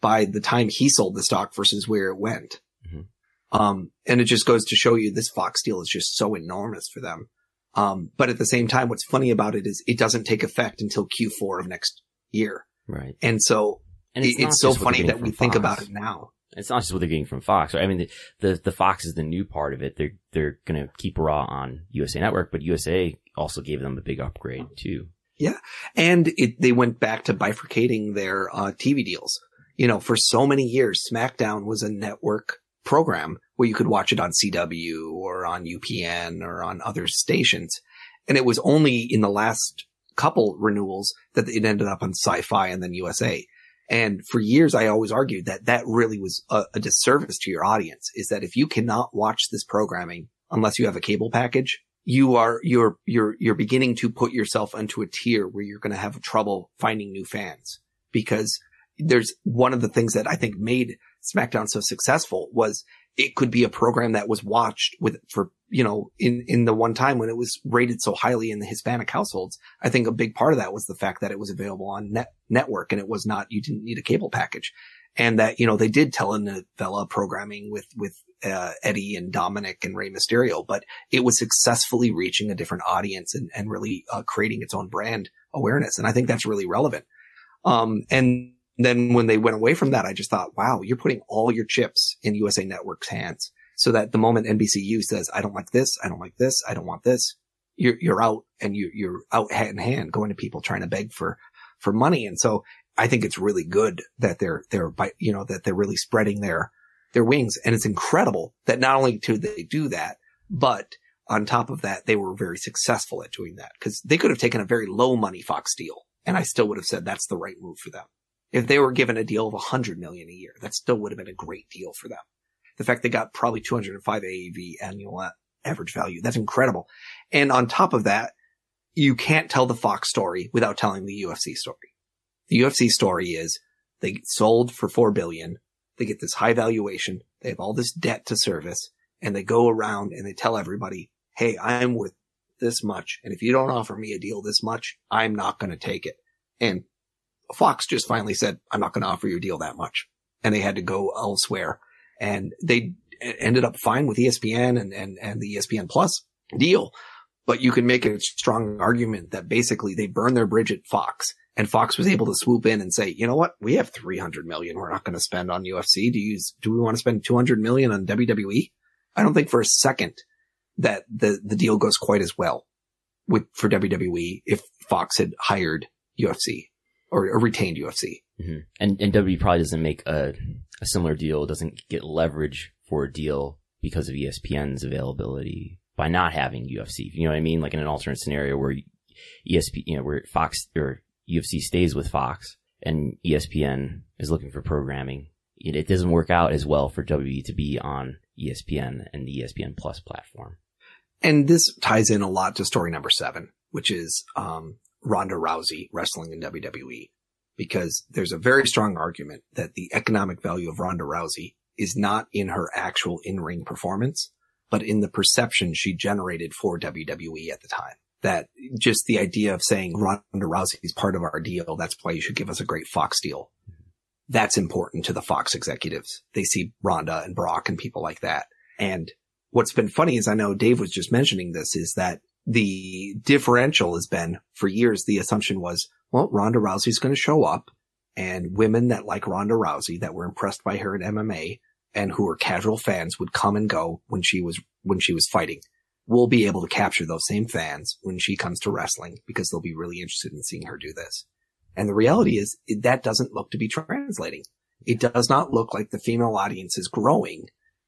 by the time he sold the stock versus where it went. Mhm. Um, and it just goes to show you this Fox deal is just so enormous for them. Um, but at the same time, what's funny about it is it doesn't take effect until Q4 of next year. Right. And so And it's, not it's so just what they're funny that we from think about it now. It's not just what they're getting from Fox. Right? I mean, the, the the Fox is the new part of it. They're they're gonna keep Raw on USA Network, but USA also gave them a big upgrade too. Yeah, and it, they went back to bifurcating their uh, TV deals. You know, for so many years, SmackDown was a network program where you could watch it on CW or on UPN or on other stations. And it was only in the last couple renewals that it ended up on Sci-Fi and then USA. And for years, I always argued that that really was a, a disservice to your audience is that if you cannot watch this programming unless you have a cable package, you are, you're, you're, you're beginning to put yourself into a tier where you're going to have trouble finding new fans. Because there's one of the things that I think made SmackDown so successful was it could be a program that was watched with, for, you know, in, in the one time when it was rated so highly in the Hispanic households. I think a big part of that was the fact that it was available on net network and it was not, you didn't need a cable package and that, you know, they did telenovela programming with, with, uh, Eddie and Dominic and Rey Mysterio, but it was successfully reaching a different audience and, and really, uh, creating its own brand awareness. And I think that's really relevant. Um, and then when they went away from that, I just thought, wow, you're putting all your chips in USA Network's hands so that the moment NBCU says, I don't like this, I don't like this, I don't want this, you're, you're out and you, you're out hand in hand going to people trying to beg for, for money. And so I think it's really good that they're, they're, by, you know, that they're really spreading their, their wings. And it's incredible that not only do they do that, but on top of that, they were very successful at doing that because they could have taken a very low money Fox deal and I still would have said that's the right move for them. If they were given a deal of 100 million a year, that still would have been a great deal for them. The fact they got probably 205 AAV annual average value, that's incredible. And on top of that, you can't tell the Fox story without telling the UFC story. The UFC story is they sold for 4 billion. They get this high valuation. They have all this debt to service and they go around and they tell everybody, Hey, I'm worth this much. And if you don't offer me a deal this much, I'm not going to take it. And Fox just finally said, I'm not going to offer you a deal that much. And they had to go elsewhere and they ended up fine with ESPN and, and, and the ESPN plus deal. But you can make a strong argument that basically they burned their bridge at Fox and Fox was able to swoop in and say, you know what? We have 300 million. We're not going to spend on UFC. Do you, do we want to spend 200 million on WWE? I don't think for a second that the, the deal goes quite as well with, for WWE if Fox had hired UFC or, or retained UFC. hmm And and WWE probably doesn't make a a similar deal. Doesn't get leverage for a deal because of ESPN's availability by not having UFC. You know what I mean? Like in an alternate scenario where ESP, you know, where Fox or UFC stays with Fox and ESPN is looking for programming. It, it doesn't work out as well for WWE to be on ESPN and the ESPN Plus platform. And this ties in a lot to story number seven, which is, um, Ronda Rousey wrestling in WWE because there's a very strong argument that the economic value of Ronda Rousey is not in her actual in-ring performance, but in the perception she generated for WWE at the time. That just the idea of saying Ronda Rousey is part of our deal. That's why you should give us a great Fox deal. That's important to the Fox executives. They see Ronda and Brock and people like that. And what's been funny is I know Dave was just mentioning this is that the differential has been for years. The assumption was, well, Ronda Rousey's going to show up and women that like Ronda Rousey that were impressed by her in MMA and who were casual fans would come and go when she was, when she was fighting. We'll be able to capture those same fans when she comes to wrestling because they'll be really interested in seeing her do this. And the reality is that doesn't look to be translating. It does not look like the female audience is growing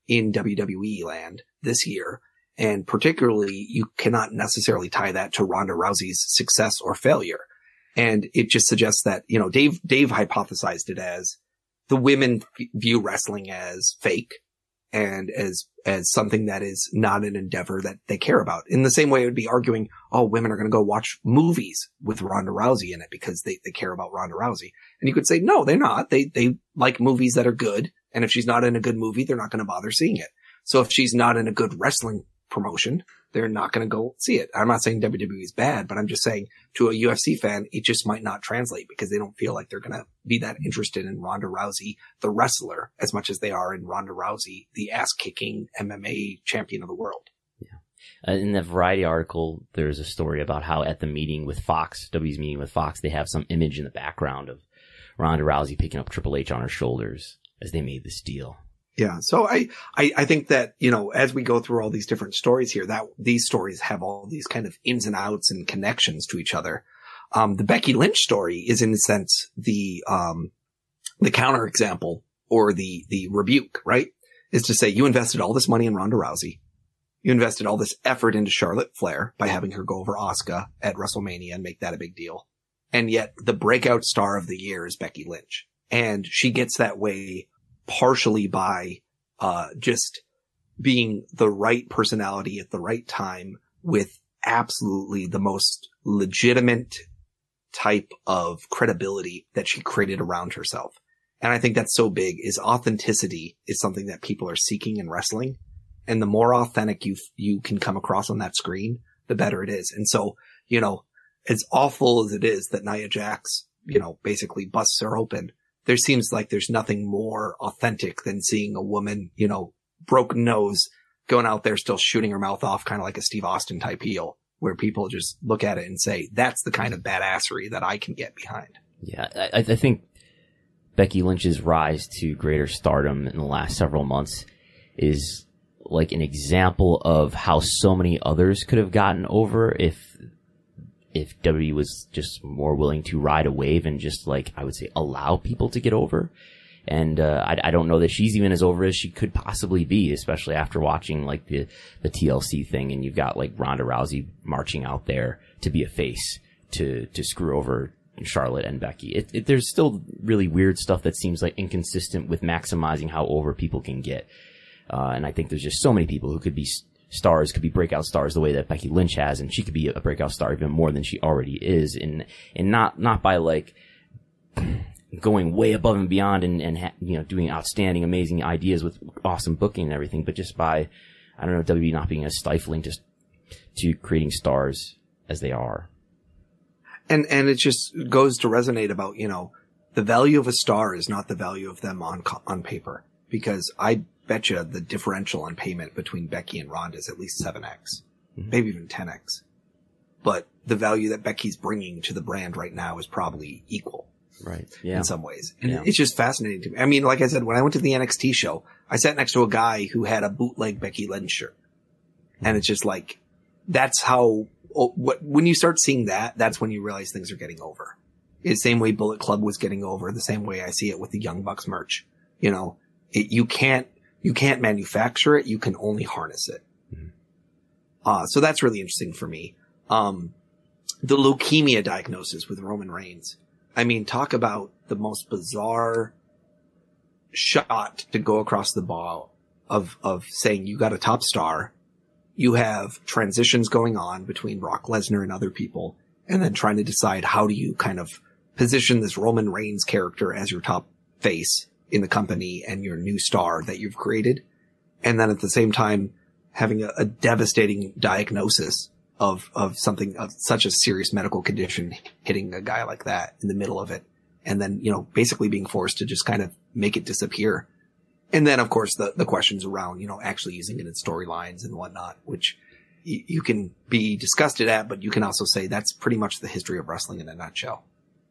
in WWE land this year. And particularly you cannot necessarily tie that to Ronda Rousey's success or failure. And it just suggests that, you know, Dave, Dave hypothesized it as the women view wrestling as fake and as as something that is not an endeavor that they care about. In the same way, it would be arguing, oh, women are going to go watch movies with Ronda Rousey in it because they, they care about Ronda Rousey. And you could say, no, they're not. They they like movies that are good. And if she's not in a good movie, they're not going to bother seeing it. So if she's not in a good wrestling promotion, they're not going to go see it. I'm not saying WWE is bad, but I'm just saying to a UFC fan, it just might not translate because they don't feel like they're going to be that interested in Ronda Rousey, the wrestler, as much as they are in Ronda Rousey, the ass kicking MMA champion of the world. Yeah. Uh, in the Variety article, there's a story about how at the meeting with Fox, W's meeting with Fox, they have some image in the background of Ronda Rousey picking up Triple H on her shoulders as they made this deal. Yeah. So I, I, I think that, you know, as we go through all these different stories here, that these stories have all these kind of ins and outs and connections to each other. Um, the Becky Lynch story is in a sense the, um, the counter example or the, the rebuke, right? Is to say you invested all this money in Ronda Rousey. You invested all this effort into Charlotte Flair by having her go over Asuka at WrestleMania and make that a big deal. And yet the breakout star of the year is Becky Lynch. And she gets that way partially by uh, just being the right personality at the right time with absolutely the most legitimate type of credibility that she created around herself. And I think that's so big is authenticity is something that people are seeking in wrestling. And the more authentic you, you can come across on that screen, the better it is. And so, you know, as awful as it is that Nia Jax, you know, basically busts her open, there seems like there's nothing more authentic than seeing a woman, you know, broken nose going out there still shooting her mouth off, kind of like a Steve Austin type heel, where people just look at it and say, that's the kind of badassery that I can get behind. Yeah, I, I think Becky Lynch's rise to greater stardom in the last several months is like an example of how so many others could have gotten over if if WWE was just more willing to ride a wave and just like I would say allow people to get over. And uh, I, I don't know that she's even as over as she could possibly be, especially after watching like the the TLC thing, and you've got like Ronda Rousey marching out there to be a face to to screw over Charlotte and Becky. It, it, there's still really weird stuff that seems like inconsistent with maximizing how over people can get. Uh, and I think there's just so many people who could be stars could be breakout stars the way that Becky Lynch has, and she could be a breakout star even more than she already is, and and not not by like going way above and beyond and and ha- you know doing outstanding, amazing ideas with awesome booking and everything, but just by I don't know WWE not being as stifling just to creating stars as they are. And and it just goes to resonate about you know the value of a star is not the value of them on on paper because I betcha the differential on payment between Becky and Ronda is at least 7x, mm-hmm. maybe even 10x. But the value that Becky's bringing to the brand right now is probably equal. Right. Yeah. In some ways. And yeah. it's just fascinating to me. I mean, like I said, when I went to the NXT show, I sat next to a guy who had a bootleg Becky Lynch shirt. Mm-hmm. And it's just like, that's how, oh, what, when you start seeing that, that's when you realize things are getting over. the same way Bullet Club was getting over, the same way I see it with the Young Bucks merch. You know, it, you can't you can't manufacture it. You can only harness it. Mm-hmm. Uh, so that's really interesting for me. Um, the leukemia diagnosis with Roman Reigns. I mean, talk about the most bizarre shot to go across the ball of, of saying you got a top star. You have transitions going on between Brock Lesnar and other people and then trying to decide how do you kind of position this Roman Reigns character as your top face in the company and your new star that you've created. And then at the same time, having a, a devastating diagnosis of, of something of such a serious medical condition hitting a guy like that in the middle of it. And then, you know, basically being forced to just kind of make it disappear. And then, of course, the, the questions around, you know, actually using it in storylines and whatnot, which y- you can be disgusted at, but you can also say that's pretty much the history of wrestling in a nutshell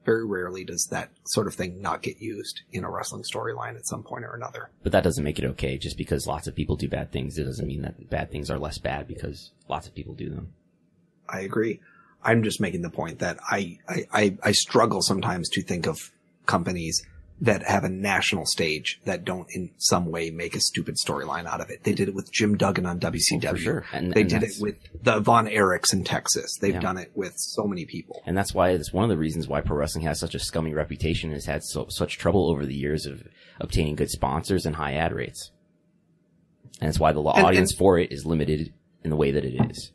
very rarely does that sort of thing not get used in a wrestling storyline at some point or another. But that doesn't make it okay. Just because lots of people do bad things, it doesn't mean that bad things are less bad because lots of people do them. I agree. I'm just making the point that I, I, I, I struggle sometimes to think of companies that have a national stage that don't in some way make a stupid storyline out of it. They did it with Jim Duggan on WCW. Oh, sure. And, they and did it with the Von Erichs in Texas. They've yeah. done it with so many people. And that's why it's one of the reasons why pro wrestling has such a scummy reputation and has had so, such trouble over the years of obtaining good sponsors and high ad rates. And it's why the And- audience for it is limited in the way that it is.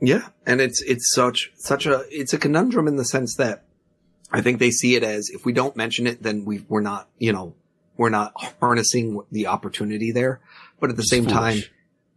Yeah, and it's it's such such a it's a conundrum in the sense that I think they see it as if we don't mention it, then we we're not you know we're not harnessing the opportunity there. But at the It's same time,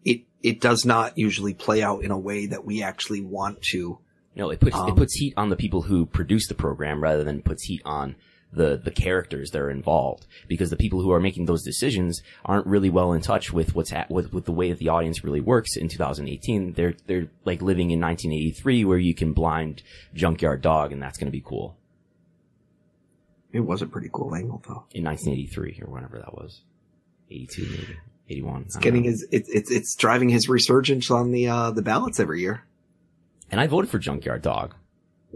it it does not usually play out in a way that we actually want to. No, it puts it Um, puts heat on the people who produce the program rather than puts heat on the the characters that are involved because the people who are making those decisions aren't really well in touch with what's at with, with the way that the audience really works in 2018 they're they're like living in 1983 where you can blind junkyard dog and that's going to be cool It was a pretty cool angle though. in 1983 or whenever that was 82 maybe 81 It's getting know. his it's it's it's driving his resurgence on the uh the ballots every year. and I voted for junkyard dog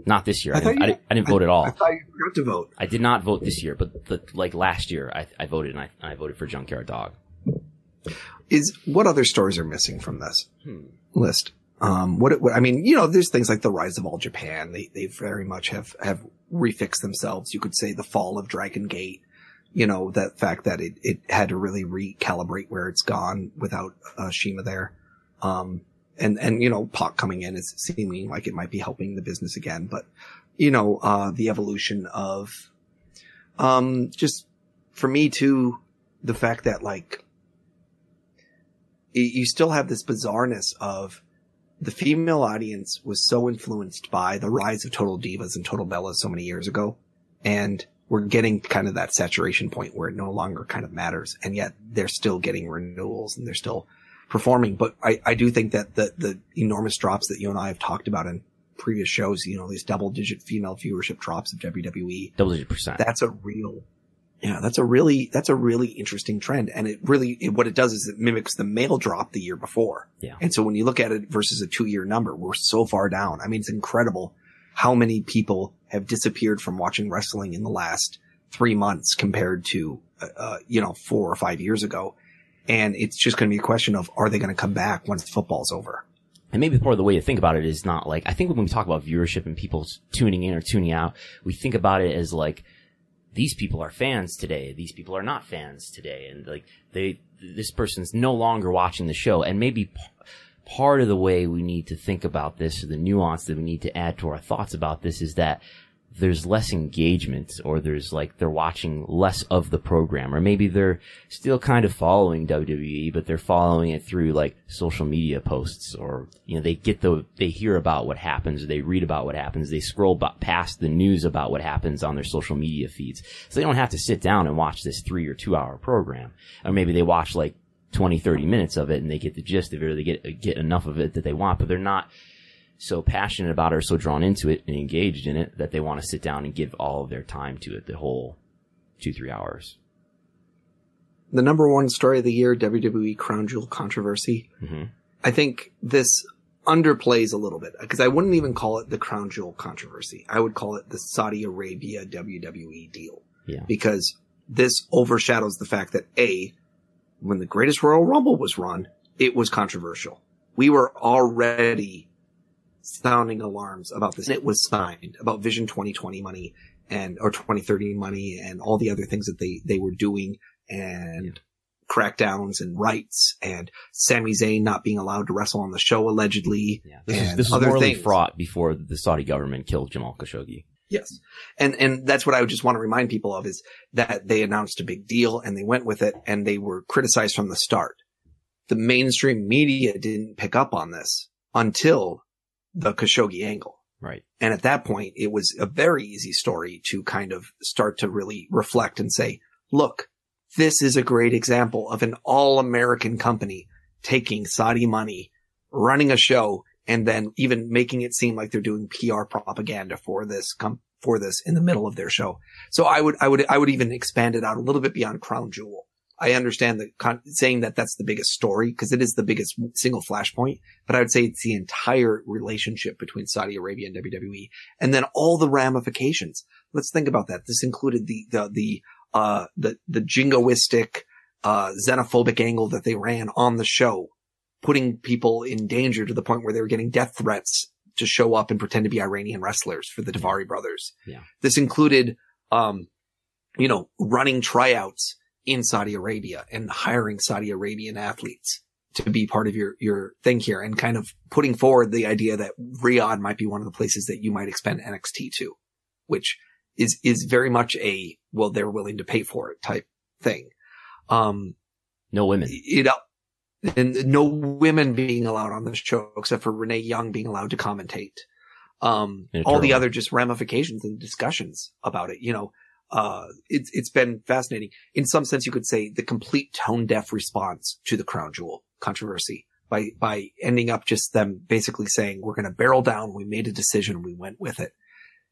not this year I I, didn't, I, didn't, I didn't vote at all I thought you forgot to vote. I did not vote this year, but the, like last year, I, I voted and I, I voted for Junkyard Dog. Is what other stories are missing from this? Hmm. list. Um, what, what I mean, you know, there's things like the rise of all Japan. They they very much have have refixed themselves. You could say the fall of Dragon Gate. You know, that fact that it it had to really recalibrate where it's gone without uh, CIMA there. Um, and and you know, Pac coming in is seeming like it might be helping the business again. But you know, uh, the evolution of, um, just for me too, the fact that like you still have this bizarreness of the female audience was so influenced by the rise of Total Divas and Total Bellas so many years ago. And we're getting kind of that saturation point where it no longer kind of matters. And yet they're still getting renewals and they're still performing. But I, I do think that the, the enormous drops that you and I have talked about in previous shows, you know, these double digit female viewership drops of WWE, Double digit percent. that's a real yeah that's a really that's a really interesting trend. And it really it, what it does is it mimics the male drop the year before. Yeah. and so when you look at it versus a two year number we're so far down. I mean it's incredible how many people have disappeared from watching wrestling in the last three months compared to uh, uh, you know four or five years ago. And it's just going to be a question of are they going to come back once football's over? And maybe part of the way to think about it is not like, I think when we talk about viewership and people tuning in or tuning out, we think about it as like, these people are fans today. These people are not fans today. And like, they, this person's no longer watching the show. And maybe p- part of the way we need to think about this or the nuance that we need to add to our thoughts about this is that there's less engagement or there's like they're watching less of the program. Or maybe they're still kind of following WWE but they're following it through like social media posts or you know they get the they hear about what happens they read about what happens they scroll past the news about what happens on their social media feeds. So they don't have to sit down and watch this 3 or 2 hour program. Or maybe they watch like 20 30 minutes of it and they get the gist of it or they get get enough of it that they want but they're not so passionate about it or so drawn into it and engaged in it that they want to sit down and give all of their time to it the whole two three hours. The number one story of the year wwe crown jewel controversy. Hmm I think this underplays a little bit because I wouldn't even call it the crown jewel controversy. I would call it the Saudi Arabia WWE deal. Yeah. Because this overshadows the fact that A, when the greatest Royal Rumble was run, it was controversial. We were already sounding alarms about this. It was signed about Vision 2020 money and, or 2030 money and all the other things that they, they were doing and crackdowns and rights and Sami Zayn not being allowed to wrestle on the show allegedly. yeah this is And this was morally things. fraught before the Saudi government killed Jamal Khashoggi Yes. And, and that's what I would just want to remind people of is that they announced a big deal and they went with it and they were criticized from the start. The mainstream media didn't pick up on this until the Khashoggi angle. right And at that point, it was a very easy story to kind of start to really reflect and say, look, this is a great example of an all American company taking Saudi money, running a show, and then even making it seem like they're doing PR propaganda for this com- for this in the middle of their show. So I would, I would, I would even expand it out a little bit beyond Crown Jewel. I understand the con- saying that that's the biggest story because it is the biggest single flashpoint, but I would say it's the entire relationship between Saudi Arabia and WWE and then all the ramifications. Let's think about that. This included the, the, the, uh, the, the jingoistic, uh, xenophobic angle that they ran on the show, putting people in danger to the point where they were getting death threats to show up and pretend to be Iranian wrestlers for the Daivari brothers. Yeah. This included, um, you know, running tryouts in Saudi Arabia and hiring Saudi Arabian athletes to be part of your, your thing here and kind of putting forward the idea that Riyadh might be one of the places that you might expand NXT to, which is, is very much a, well, they're willing to pay for it type thing. Um, no women. You know, and no women being allowed on the show except for Renee Young being allowed to commentate. Um, all the other just ramifications and discussions about it, you know, uh, it's, it's been fascinating. In some sense, you could say the complete tone deaf response to the crown jewel controversy by, by ending up just them basically saying, we're going to barrel down. We made a decision. We went with it.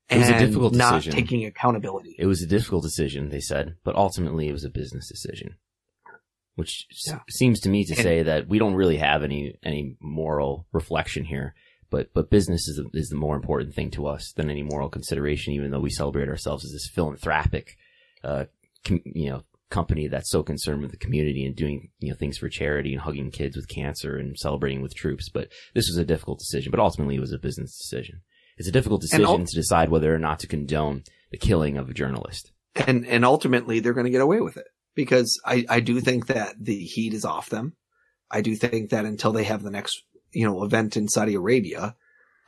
It was a difficult not decision. taking accountability. It was a difficult decision, they said, but ultimately it was a business decision. Which s- seems to me to And- say that we don't really have any any moral reflection here, but but business is is the more important thing to us than any moral consideration. Even though we celebrate ourselves as this philanthropic, uh, com- you know, company that's so concerned with the community and doing you know things for charity and hugging kids with cancer and celebrating with troops. But this was a difficult decision, but ultimately it was a business decision. It's a difficult decision ul- to decide whether or not to condone the killing of a journalist. and and ultimately they're going to get away with it because I I do think that the heat is off them. I do think that until they have the next you know event in Saudi Arabia,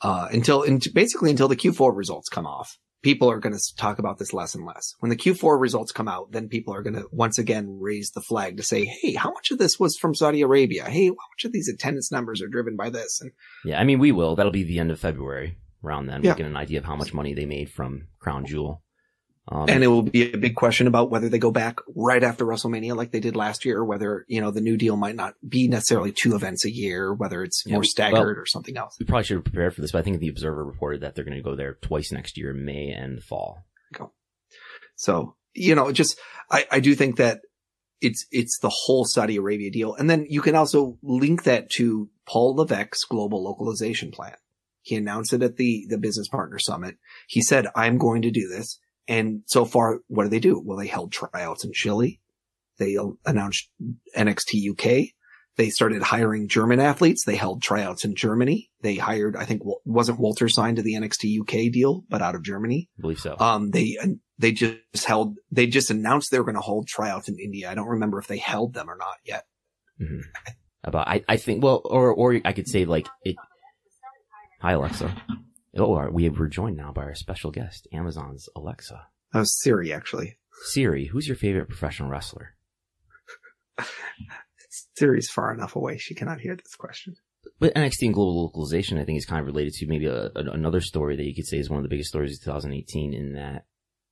uh, until and basically until the Q4 results come off, people are going to talk about this less and less. When the Q4 results come out, then people are going to once again raise the flag to say, hey, how much of this was from Saudi Arabia? Hey, how much of these attendance numbers are driven by this? And Yeah, I mean, we will. That'll be the end of February. Around then, Yeah. we'll get an idea of how much money they made from Crown Jewel. Um, and it will be a big question about whether they go back right after WrestleMania like they did last year, or whether, you know, the new deal might not be necessarily two events a year, whether it's Yeah, more well- staggered or something else. we probably should have prepared for this, but I think the Observer reported that they're going to go there twice next year, May and fall. So, you know, just, I, I do think that it's, it's the whole Saudi Arabia deal. And then you can also link that to Paul Levesque's global localization plan. He announced it at the, the business partner summit. He said, I'm going to do this. And so far, what do they do? Well, they held tryouts in Chile. They announced NXT UK. They started hiring German athletes. They held tryouts in Germany. They hired, I think, wasn't Walter signed to the NXT UK deal, but out of Germany. I believe so. Um, they, they just held, they just announced they were going to hold tryouts in India. I don't remember if they held them or not yet. hmm About, I, I think, well, or, or I could say like it. Hi, Alexa. Oh, our- we were joined now by our special guest, Amazon's Alexa. Was Siri, actually. Siri, who's your favorite professional wrestler? Siri's far enough away. She cannot hear this question. But NXT and global localization, I think, is kind of related to maybe a, a- another story that you could say is one of the biggest stories of 2018 in that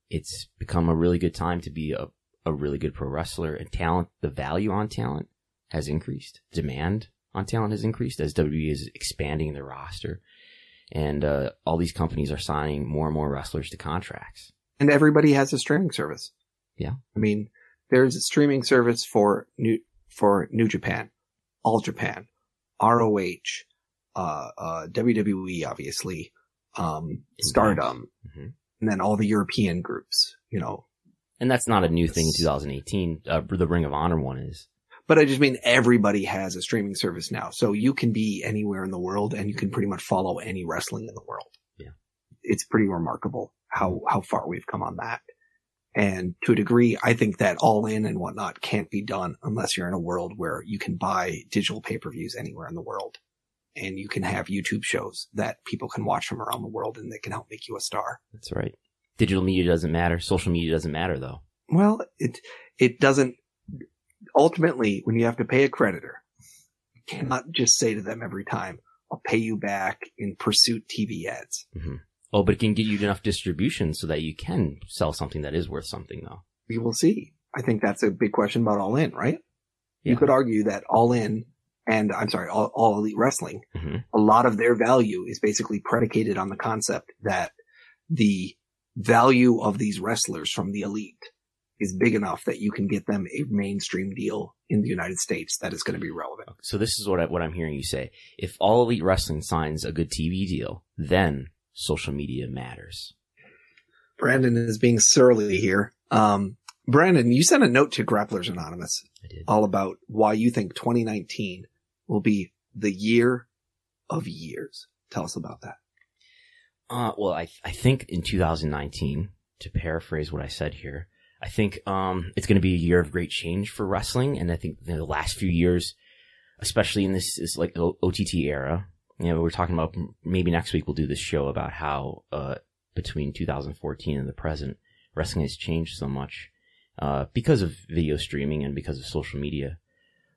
it's become a really good time to be a, a really good pro wrestler and talent, the value on talent has increased. Demand on talent has increased as WWE is expanding their roster. And, uh, all these companies are signing more and more wrestlers to contracts. And everybody has a streaming service. Yeah. I mean, there's a streaming service for New, for New Japan, All Japan, ROH, uh, uh, WWE, obviously, um, Stardom, Mhm. and then all the European groups, you know. And that's not a new thing in 2018. Uh, the Ring of Honor one is. But I just mean everybody has a streaming service now. So you can be anywhere in the world and you can pretty much follow any wrestling in the world. Yeah. It's pretty remarkable how, mm-hmm. how far we've come on that. And to a degree, I think that all in and whatnot can't be done unless you're in a world where you can buy digital pay-per-views anywhere in the world and you can have YouTube shows that people can watch from around the world and that can help make you a star. That's right. Digital media doesn't matter. Social media doesn't matter though. Well, it, it doesn't, ultimately, when you have to pay a creditor, you cannot just say to them every time, I'll pay you back in pursuit TV ads. Oh, but it can get you enough distribution so that you can sell something that is worth something though. We will see. I think that's a big question about All In, right? Yeah. You could argue that All In and I'm sorry, All, all Elite Wrestling, Mhm. a lot of their value is basically predicated on the concept that the value of these wrestlers from the elite is big enough that you can get them a mainstream deal in the United States that is going to be relevant. So this is what I, what I'm hearing you say. If all elite wrestling signs a good TV deal, then social media matters. Brandon is being surly here. Um, Brandon, you sent a note to Grapplers Anonymous all about why you think 2019 will be the year of years. Tell us about that. Uh, well, I, I think in 2019, to paraphrase what I said here, I think um, it's going to be a year of great change for wrestling, and I think you know, the last few years, especially in this is like OTT era. You know, we're talking about maybe next week we'll do this show about how uh, between 2014 and the present, wrestling has changed so much uh, because of video streaming and because of social media.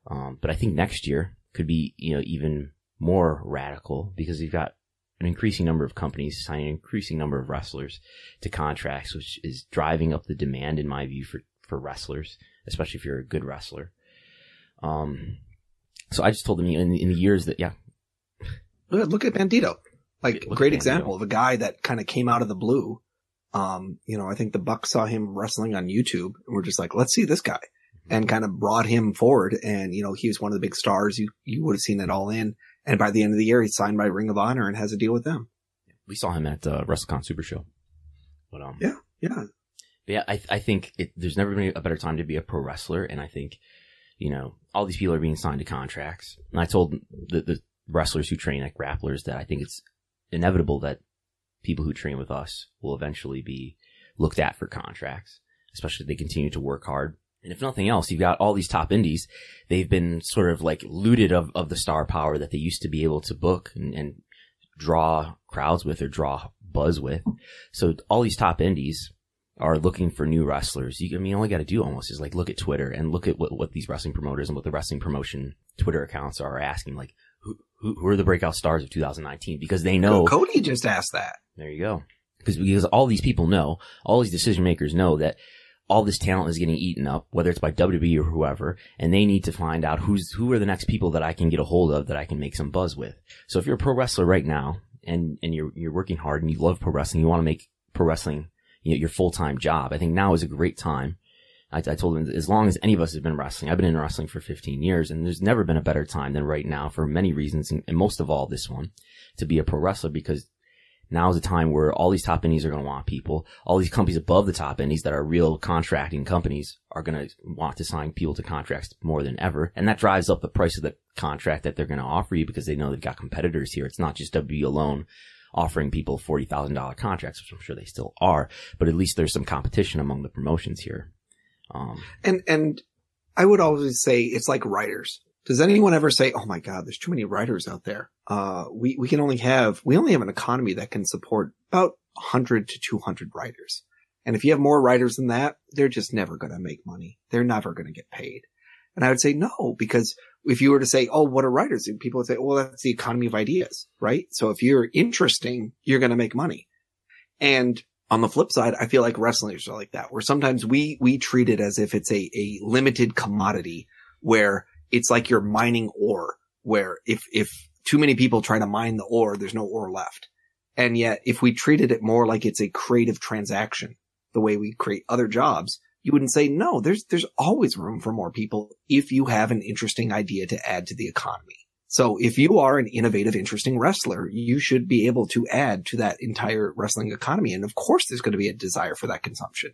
Um, but I think next year could be you know even more radical because you've got an increasing number of companies signing an increasing number of wrestlers to contracts, which is driving up the demand, in my view, for, for wrestlers, especially if you're a good wrestler. Um, so I just told them in, in the years that, yeah. Look at Bandito. Like, Look great example of a guy that kind of came out of the blue. Um, you know, I think the Bucks saw him wrestling on YouTube and we're just like, let's see this guy mm-hmm. and kind of brought him forward. And, you know, he was one of the big stars. You, you would have seen it all in. And by the end of the year, he's signed by Ring of Honor and has a deal with them. We saw him at uh, WrestleCon Super Show. But um, yeah, yeah, yeah. I I think it, there's never been a better time to be a pro wrestler, and I think you know all these people are being signed to contracts. And I told the the wrestlers who train at grapplers that I think it's inevitable that people who train with us will eventually be looked at for contracts, especially if they continue to work hard. And if nothing else, you've got all these top indies. They've been sort of like looted of, of the star power that they used to be able to book and, and draw crowds with or draw buzz with. So all these top indies are looking for new wrestlers. You, I mean, all you got to do almost is like look at Twitter and look at what, what these wrestling promoters and what the wrestling promotion Twitter accounts are asking. Like, who, who, who are the breakout stars of 2019? Because they know. Cody just asked that. There you go. Because, because all these people know, all these decision makers know that all this talent is getting eaten up, whether it's by WWE or whoever, and they need to find out who's, who are the next people that I can get a hold of that I can make some buzz with. So if you're a pro wrestler right now and, and you're, you're working hard and you love pro wrestling, you want to make pro wrestling you know, your full-time job, I think now is a great time. I, I told them as long as any of us have been wrestling, I've been in wrestling for 15 years and there's never been a better time than right now for many reasons and, and most of all this one to be a pro wrestler because now is the time where all these top indies are going to want people. All these companies above the top indies that are real contracting companies are going to want to sign people to contracts more than ever. And that drives up the price of the contract that they're going to offer you because they know they've got competitors here. It's not just WWE alone offering people $40,000 contracts, which I'm sure they still are, but at least there's some competition among the promotions here. Um, and, and I would always say it's like writers. Does anyone ever say, "Oh my God, there's too many writers out there"? Uh, we we can only have we only have an economy that can support about 100 to 200 writers, and if you have more writers than that, they're just never going to make money. They're never going to get paid. And I would say no, because if you were to say, "Oh, what are writers?" people would say, "Well, that's the economy of ideas, right?" So if you're interesting, you're going to make money. And on the flip side, I feel like wrestlers are like that, where sometimes we we treat it as if it's a a limited commodity where it's like you're mining ore where if, if too many people try to mine the ore, there's no ore left. And yet if we treated it more like it's a creative transaction, the way we create other jobs, you wouldn't say, no, there's, there's always room for more people if you have an interesting idea to add to the economy. So if you are an innovative, interesting wrestler, you should be able to add to that entire wrestling economy. And of course, there's going to be a desire for that consumption.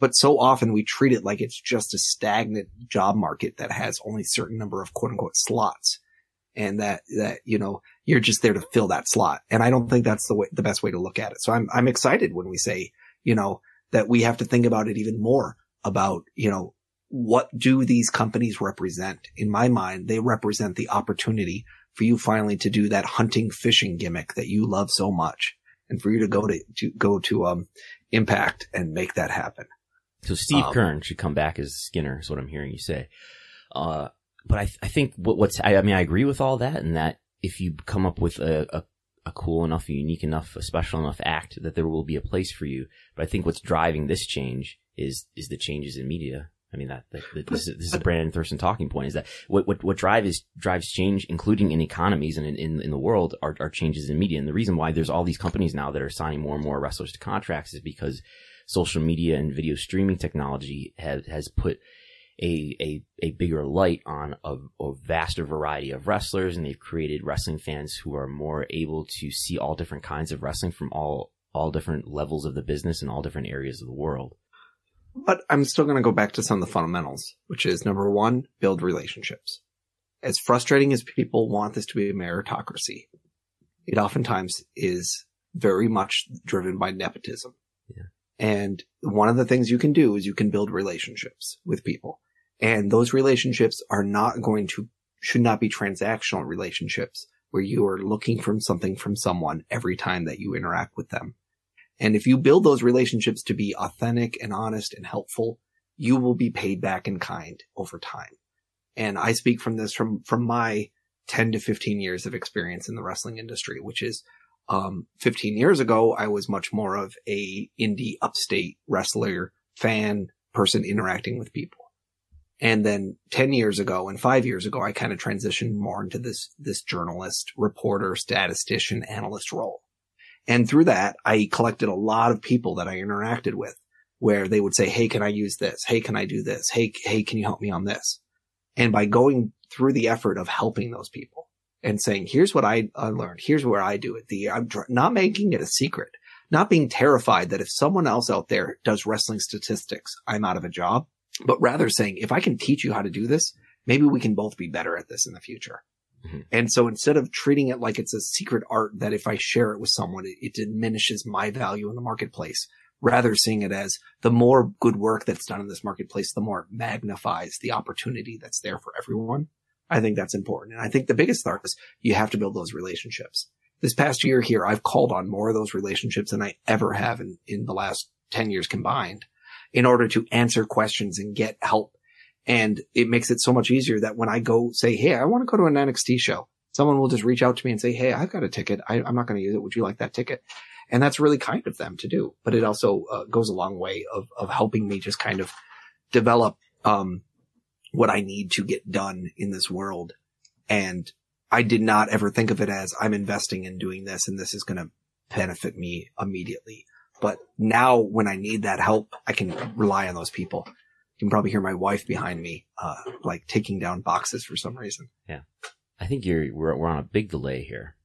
But so often we treat it like it's just a stagnant job market that has only a certain number of quote unquote slots. And that, that, you know, you're just there to fill that slot. And I don't think that's the way, the best way to look at it. So I'm, I'm excited when we say, you know, that we have to think about it even more about, you know, what do these companies represent? In my mind, they represent the opportunity for you finally to do that hunting fishing gimmick that you love so much and for you to go to, to go to, um, impact and make that happen. So Steve um, Keirn should come back as Skinner, is what I'm hearing you say. Uh, but I, I think what, what's, I, I, mean, I agree with all that and that if you come up with a, a, a cool enough, a unique enough, a special enough act that there will be a place for you. But I think what's driving this change is, is the changes in media. I mean, that, that, that this, is, this is a Brandon Thurston talking point is that what, what, what drive is, drives change, including in economies and in, in, in the world are, are changes in media. And the reason why there's all these companies now that are signing more and more wrestlers to contracts is because social media and video streaming technology has, has put a, a, a bigger light on a, a vaster variety of wrestlers and they've created wrestling fans who are more able to see all different kinds of wrestling from all, all different levels of the business and all different areas of the world. But I'm still going to go back to some of the fundamentals, which is number one, build relationships. As frustrating as people want this to be a meritocracy, it oftentimes is very much driven by nepotism. And one of the things you can do is you can build relationships with people. And those relationships are not going to, should not be transactional relationships where you are looking for something from someone every time that you interact with them. And if you build those relationships to be authentic and honest and helpful, you will be paid back in kind over time. And I speak from this from, from my 10 to 15 years of experience in the wrestling industry, which is, um, 15 years ago, I was much more of a indie upstate wrestler fan person interacting with people. And then 10 years ago and five years ago, I kind of transitioned more into this, this journalist, reporter, statistician, analyst role. And through that, I collected a lot of people that I interacted with where they would say, Hey, can I use this? Hey, can I do this? Hey, hey, can you help me on this? And by going through the effort of helping those people and saying, here's what I, learned. Here's where I do it. The, I'm tr- not making it a secret, not being terrified that if someone else out there does wrestling statistics, I'm out of a job, but rather saying, if I can teach you how to do this, maybe we can both be better at this in the future. Mhm. And so instead of treating it like it's a secret art that if I share it with someone, it, it diminishes my value in the marketplace, rather seeing it as the more good work that's done in this marketplace, the more it magnifies the opportunity that's there for everyone. I think that's important. And I think the biggest part is you have to build those relationships. This past year here, I've called on more of those relationships than I ever have in, in the last 10 years combined in order to answer questions and get help. And it makes it so much easier that when I go say, Hey, I want to go to an NXT show, someone will just reach out to me and say, Hey, I've got a ticket. I, I'm not going to use it. Would you like that ticket? And that's really kind of them to do, but it also uh, goes a long way of, of helping me just kind of develop, um, what I need to get done in this world. And I did not ever think of it as I'm investing in doing this and this is going to benefit me immediately. But now when I need that help, I can rely on those people. You can probably hear my wife behind me, uh, like taking down boxes for some reason. Yeah. I think you're we're we're on a big delay here.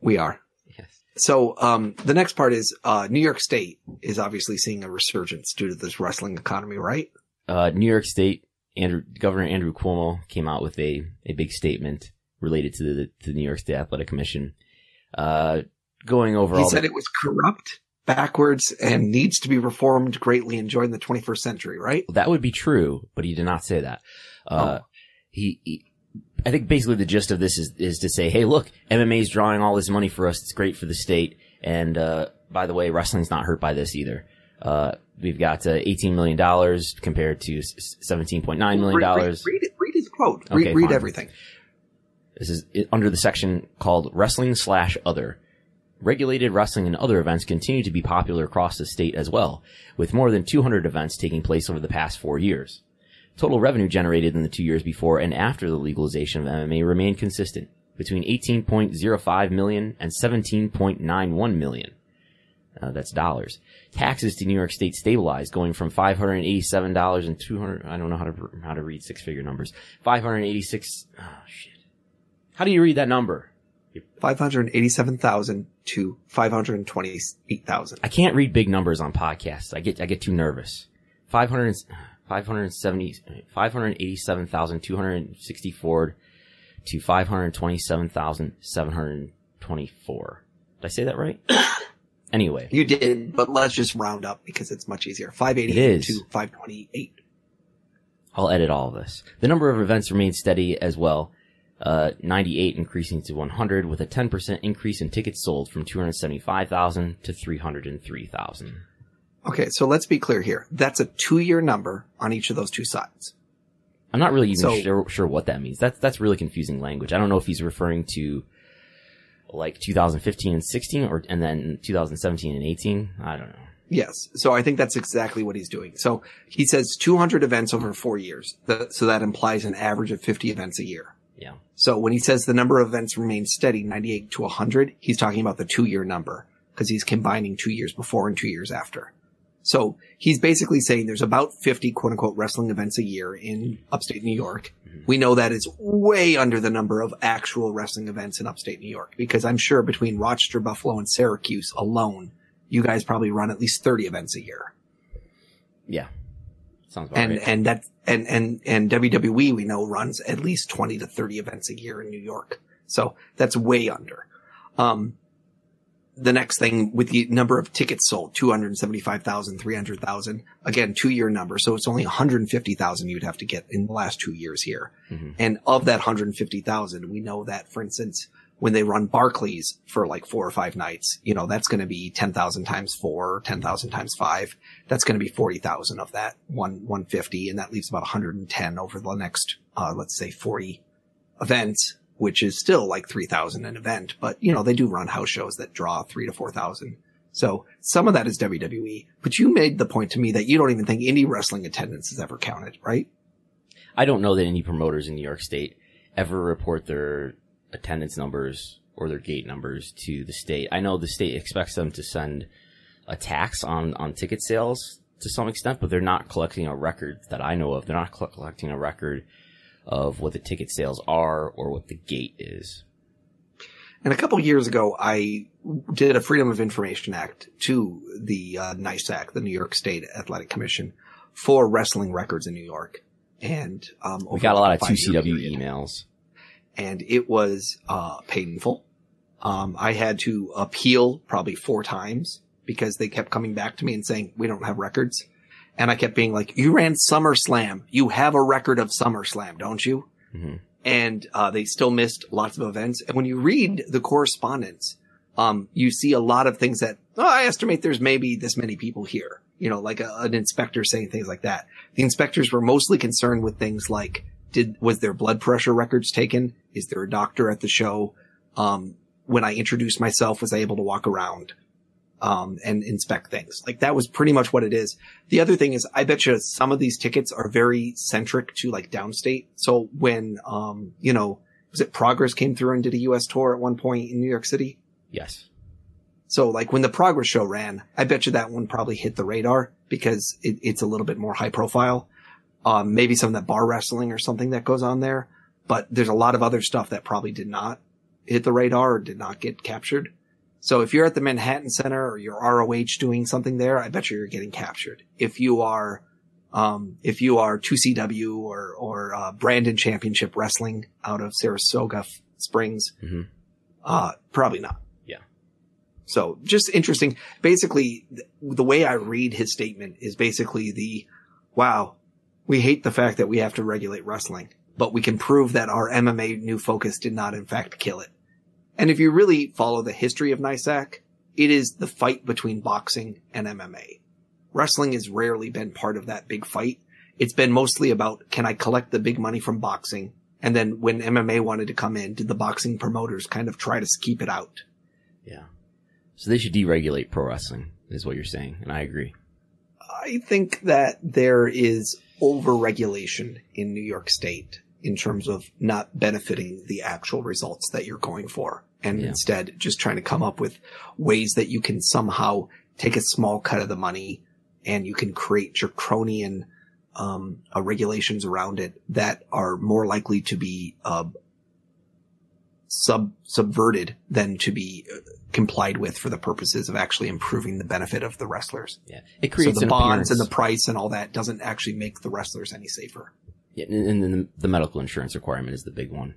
We are. So, um, the next part is, uh, New York State is obviously seeing a resurgence due to this wrestling economy, right? Uh, New York State Andrew Governor Andrew Cuomo came out with a a big statement related to the to the New York State Athletic Commission, uh, going over He said the, it was corrupt, backwards, and needs to be reformed greatly and join the 21st century, right? that would be true, but he did not say that. Uh, Oh. he, he, I think basically the gist of this is, is to say, hey, look, MMA is drawing all this money for us. It's great for the state. And, uh, by the way, wrestling's not hurt by this either. Uh, we've got, uh, $18 million compared to $17.9 million. Read, read, read read his quote. Okay, read read everything. This is under the section called wrestling slash other. Regulated wrestling and other events continue to be popular across the state as well, with more than 200 events taking place over the past four years. Total revenue generated in the two years before and after the legalization of MMA remained consistent, between 18.05 million and 17.91 million. Uh, that's dollars. Taxes to New York State stabilized, going from five hundred eighty-seven dollars and two hundred. I don't know how to how to read six-figure numbers. Five hundred eighty-six. Oh shit. How do you read that number? 587,000 to 528,000. I can't read big numbers on podcasts. I get I get too nervous. 500, 570, 587,264 to 527,724. Did I say that right? anyway, You did, but let's just round up because it's much easier. 588 to 528. I'll edit all of this. The number of events remained steady as well. Uh, 98 increasing to 100 with a 10% increase in tickets sold from 275,000 to 303,000. Okay, so let's be clear here. That's a two year number on each of those two sides. I'm not really even So- sure, sure what that means. That's, that's really confusing language. I don't know if he's referring to like 2015 and 16 or, and then 2017 and 18. I don't know. Yes. So I think that's exactly what he's doing. So he says 200 events over four years. That- So that implies an average of 50 events a year. Yeah. So when he says the number of events remains steady, 98 to 100, he's talking about the two year number because he's combining two years before and two years after. So he's basically saying there's about 50 quote unquote wrestling events a year in upstate New York. We know that is way under the number of actual wrestling events in upstate New York because I'm sure between Rochester, Buffalo, and Syracuse alone, you guys probably run at least 30 events a year. Yeah. Sounds about and right. and that and and and WWE we know runs at least twenty to thirty events a year in New York, so that's way under. Um, the next thing with the number of tickets sold, 275,000, 300,000, again, two year number. So it's only 150,000 you'd have to get in the last two years here. Mhm. And of that 150,000, we know that, for instance, when they run Barclays for like four or five nights, you know, that's going to be 10,000 times four, 10,000 times five. That's going to be 40,000 of that one, 150. And that leaves about 110 over the next, uh, let's say 40 events, which is still like 3,000 an event. But, you know, they do run house shows that draw three to 4,000. So some of that is WWE, but you made the point to me that you don't even think indie wrestling attendance is ever counted, right? I don't know that any promoters in New York State ever report their attendance numbers or their gate numbers to the state. I know the state expects them to send a tax on, on ticket sales to some extent, but they're not collecting a record that I know of. They're not collecting a record of what the ticket sales are or what the gate is. And a couple years ago, I did a Freedom of Information Act to the uh, NYSAC, the New York State Athletic Commission, for wrestling records in New York. And um, We got a lot of 2CW period. emails. and it was uh, painful. Um, I had to appeal probably four times because they kept coming back to me and saying we don't have records, and I kept being like, "You ran SummerSlam. You have a record of SummerSlam, don't you?" Mhm. And uh, they still missed lots of events. And when you read the correspondence, um, you see a lot of things that oh, I estimate there's maybe this many people here. You know, like a, an inspector saying things like that. The inspectors were mostly concerned with things like did was their blood pressure records taken? Is there a doctor at the show? Um, when I introduced myself, was I able to walk around um, and inspect things? Like that was pretty much what it is. The other thing is, I bet you some of these tickets are very centric to like downstate. So when um, you know, was it Progress came through and did a U.S. tour at one point in New York City? Yes. So like when the Progress show ran, I bet you that one probably hit the radar because it, it's a little bit more high profile. Um, maybe some of that bar wrestling or something that goes on there, but there's a lot of other stuff that probably did not hit the radar or did not get captured. So if you're at the Manhattan Center or you're ROH doing something there, I bet you you're getting captured. If you are, um, if you are 2CW or, or, uh, Brandon Championship Wrestling out of Saratoga F- Springs, Mhm. uh, probably not. Yeah. So just interesting. Basically, th- the way I read his statement is basically the, wow, we hate the fact that we have to regulate wrestling, but we can prove that our MMA new focus did not in fact kill it. And if you really follow the history of NYSAC, it is the fight between boxing and MMA. Wrestling has rarely been part of that big fight. It's been mostly about, can I collect the big money from boxing? And then when MMA wanted to come in, did the boxing promoters kind of try to keep it out? Yeah. So they should deregulate pro wrestling, is what you're saying, and I agree. I think that there is overregulation in New York State in terms of not benefiting the actual results that you're going for. And Yeah. instead just trying to come up with ways that you can somehow take a small cut of the money and you can create draconian um, uh, regulations around it that are more likely to be uh, sub subverted than to be uh, complied with for the purposes of actually improving the benefit of the wrestlers. Yeah. It So creates the an bonds and the price and all that doesn't actually make the wrestlers any safer. Yeah, and and then the, the medical insurance requirement is the big one.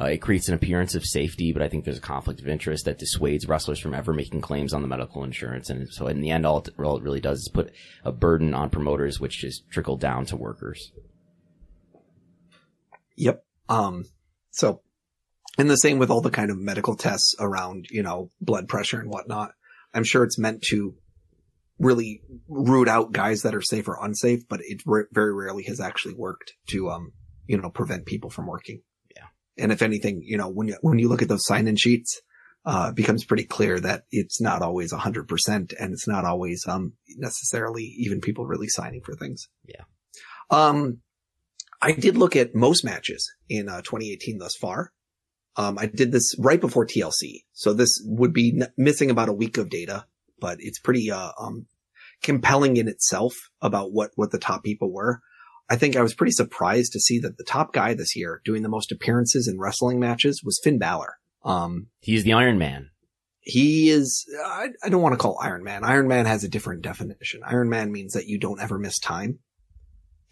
Uh, it creates an appearance of safety, but I think there's a conflict of interest that dissuades wrestlers from ever making claims on the medical insurance. And so in the end, all it, all it really does is put a burden on promoters, which just trickle down to workers. Yep. Um, so, and the same with all the kind of medical tests around, you know, blood pressure and whatnot. I'm sure it's meant to really root out guys that are safe or unsafe, but it r- very rarely has actually worked to, um, you know, prevent people from working. And if anything, you know, when you, when you look at those sign-in sheets, uh, it becomes pretty clear that it's not always hundred percent and it's not always, um, necessarily even people really signing for things. Yeah. Um, I did look at most matches in uh, 2018 thus far. Um, I did this right before TLC, so this would be n- missing about a week of data, but it's pretty uh, um, compelling in itself about what what the top people were. I think I was pretty surprised to see that the top guy this year doing the most appearances in wrestling matches was Finn Balor. Um, He's the Iron Man. he is, I, I don't want to call Iron Man. Iron Man has a different definition. Iron Man means that you don't ever miss time.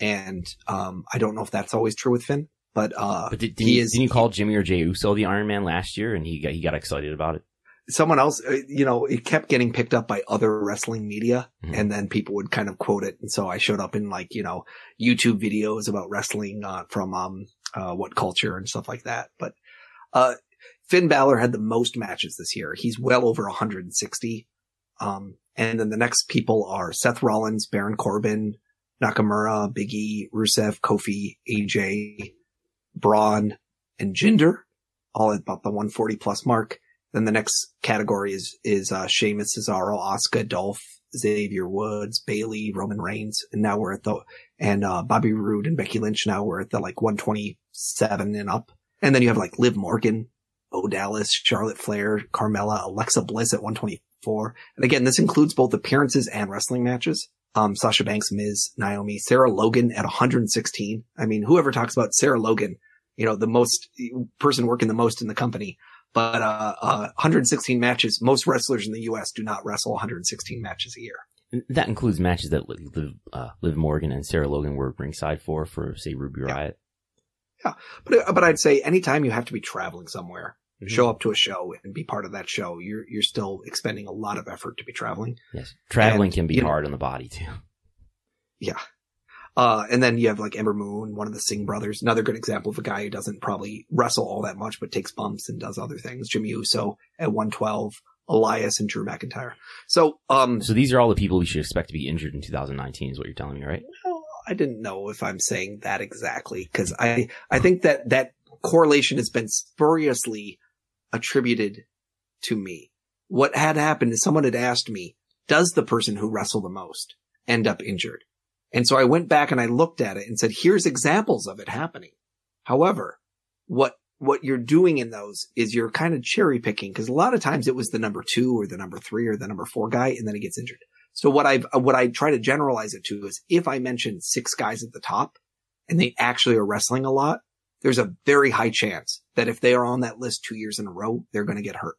And, um, I don't know if that's always true with Finn, but, uh, But did, did he is, didn't you call Jimmy or Jey Uso the Iron Man last year, and he got he got excited about it? Someone else, uh, you know, it kept getting picked up by other wrestling media Mhm. and then people would kind of quote it. And so I showed up in like, you know, YouTube videos about wrestling, uh, from, um, uh, WhatCulture and stuff like that. But, uh, Finn Balor had the most matches this year. He's well over 160. Um, and then the next people are Seth Rollins, Baron Corbin, Nakamura, Big E, Rusev, Kofi, AJ, Braun, and Jinder, all at about the 140 plus mark. Then the next category is, is, uh, Sheamus, Cesaro, Oscar, Dolph, Xavier Woods, Bayley, Roman Reigns. And now we're at the, and, uh, Bobby Roode and Becky Lynch. Now we're at the like 127 and up. And then you have like Liv Morgan, Bo Dallas, Charlotte Flair, Carmella, Alexa Bliss at 124. And again, this includes both appearances and wrestling matches. Um, Sasha Banks, Miz, Naomi, Sarah Logan at 116. I mean, whoever talks about Sarah Logan, you know, the most person working the most in the company, but, uh, uh, 116 matches. Most wrestlers in the U.S. do not wrestle 116 matches a year. And That includes matches that Liv, uh, Liv Morgan and Sarah Logan were ringside for, for say Ruby Yeah. Riott. But, but I'd say anytime you have to be traveling somewhere, Mhm. show up to a show and be part of that show, you're, you're still expending a lot of effort to be traveling. Yes. Traveling And, can be you know- hard on the body too. Yeah. Uh, and then you have like Ember Moon, one of the Singh brothers, another good example of a guy who doesn't probably wrestle all that much, but takes bumps and does other things. Jimmy Uso at 112, Elias and Drew McIntyre. So, um, So these are all the people we should expect to be injured in 2019 is what you're telling me, right? well, I didn't know if I'm saying that exactly because I, I think that that correlation has been spuriously attributed to me. What had happened is someone had asked me, does the person who wrestled the most end up injured? And so I went back and I looked at it and said, here's examples of it happening. However, what, what you're doing in those is you're kind of cherry picking because a lot of times it was the number two or the number three or the number four guy and then he gets injured. So what I've, what I try to generalize it to is if I mention six guys at the top and they actually are wrestling a lot, there's a very high chance that if they are on that list two years in a row, they're going to get hurt.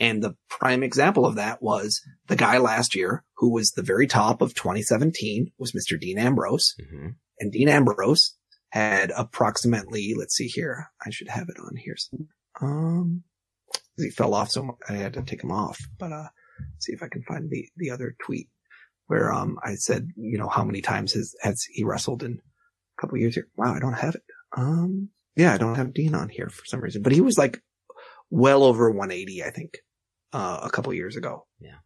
And the prime example of that was the guy last year who was the very top of 2017 was Mr. Dean Ambrose. hmm And Dean Ambrose had approximately, let's see here. I should have it on here. Um, he fell off so I had to take him off, but, uh, see if I can find the, the other tweet where, um, I said, you know, how many times has, has he wrestled in a couple years here? Wow, I don't have it. Um, yeah, I don't have Dean on here for some reason, but he was like well over 180, I think, uh, a couple years ago. Yeah.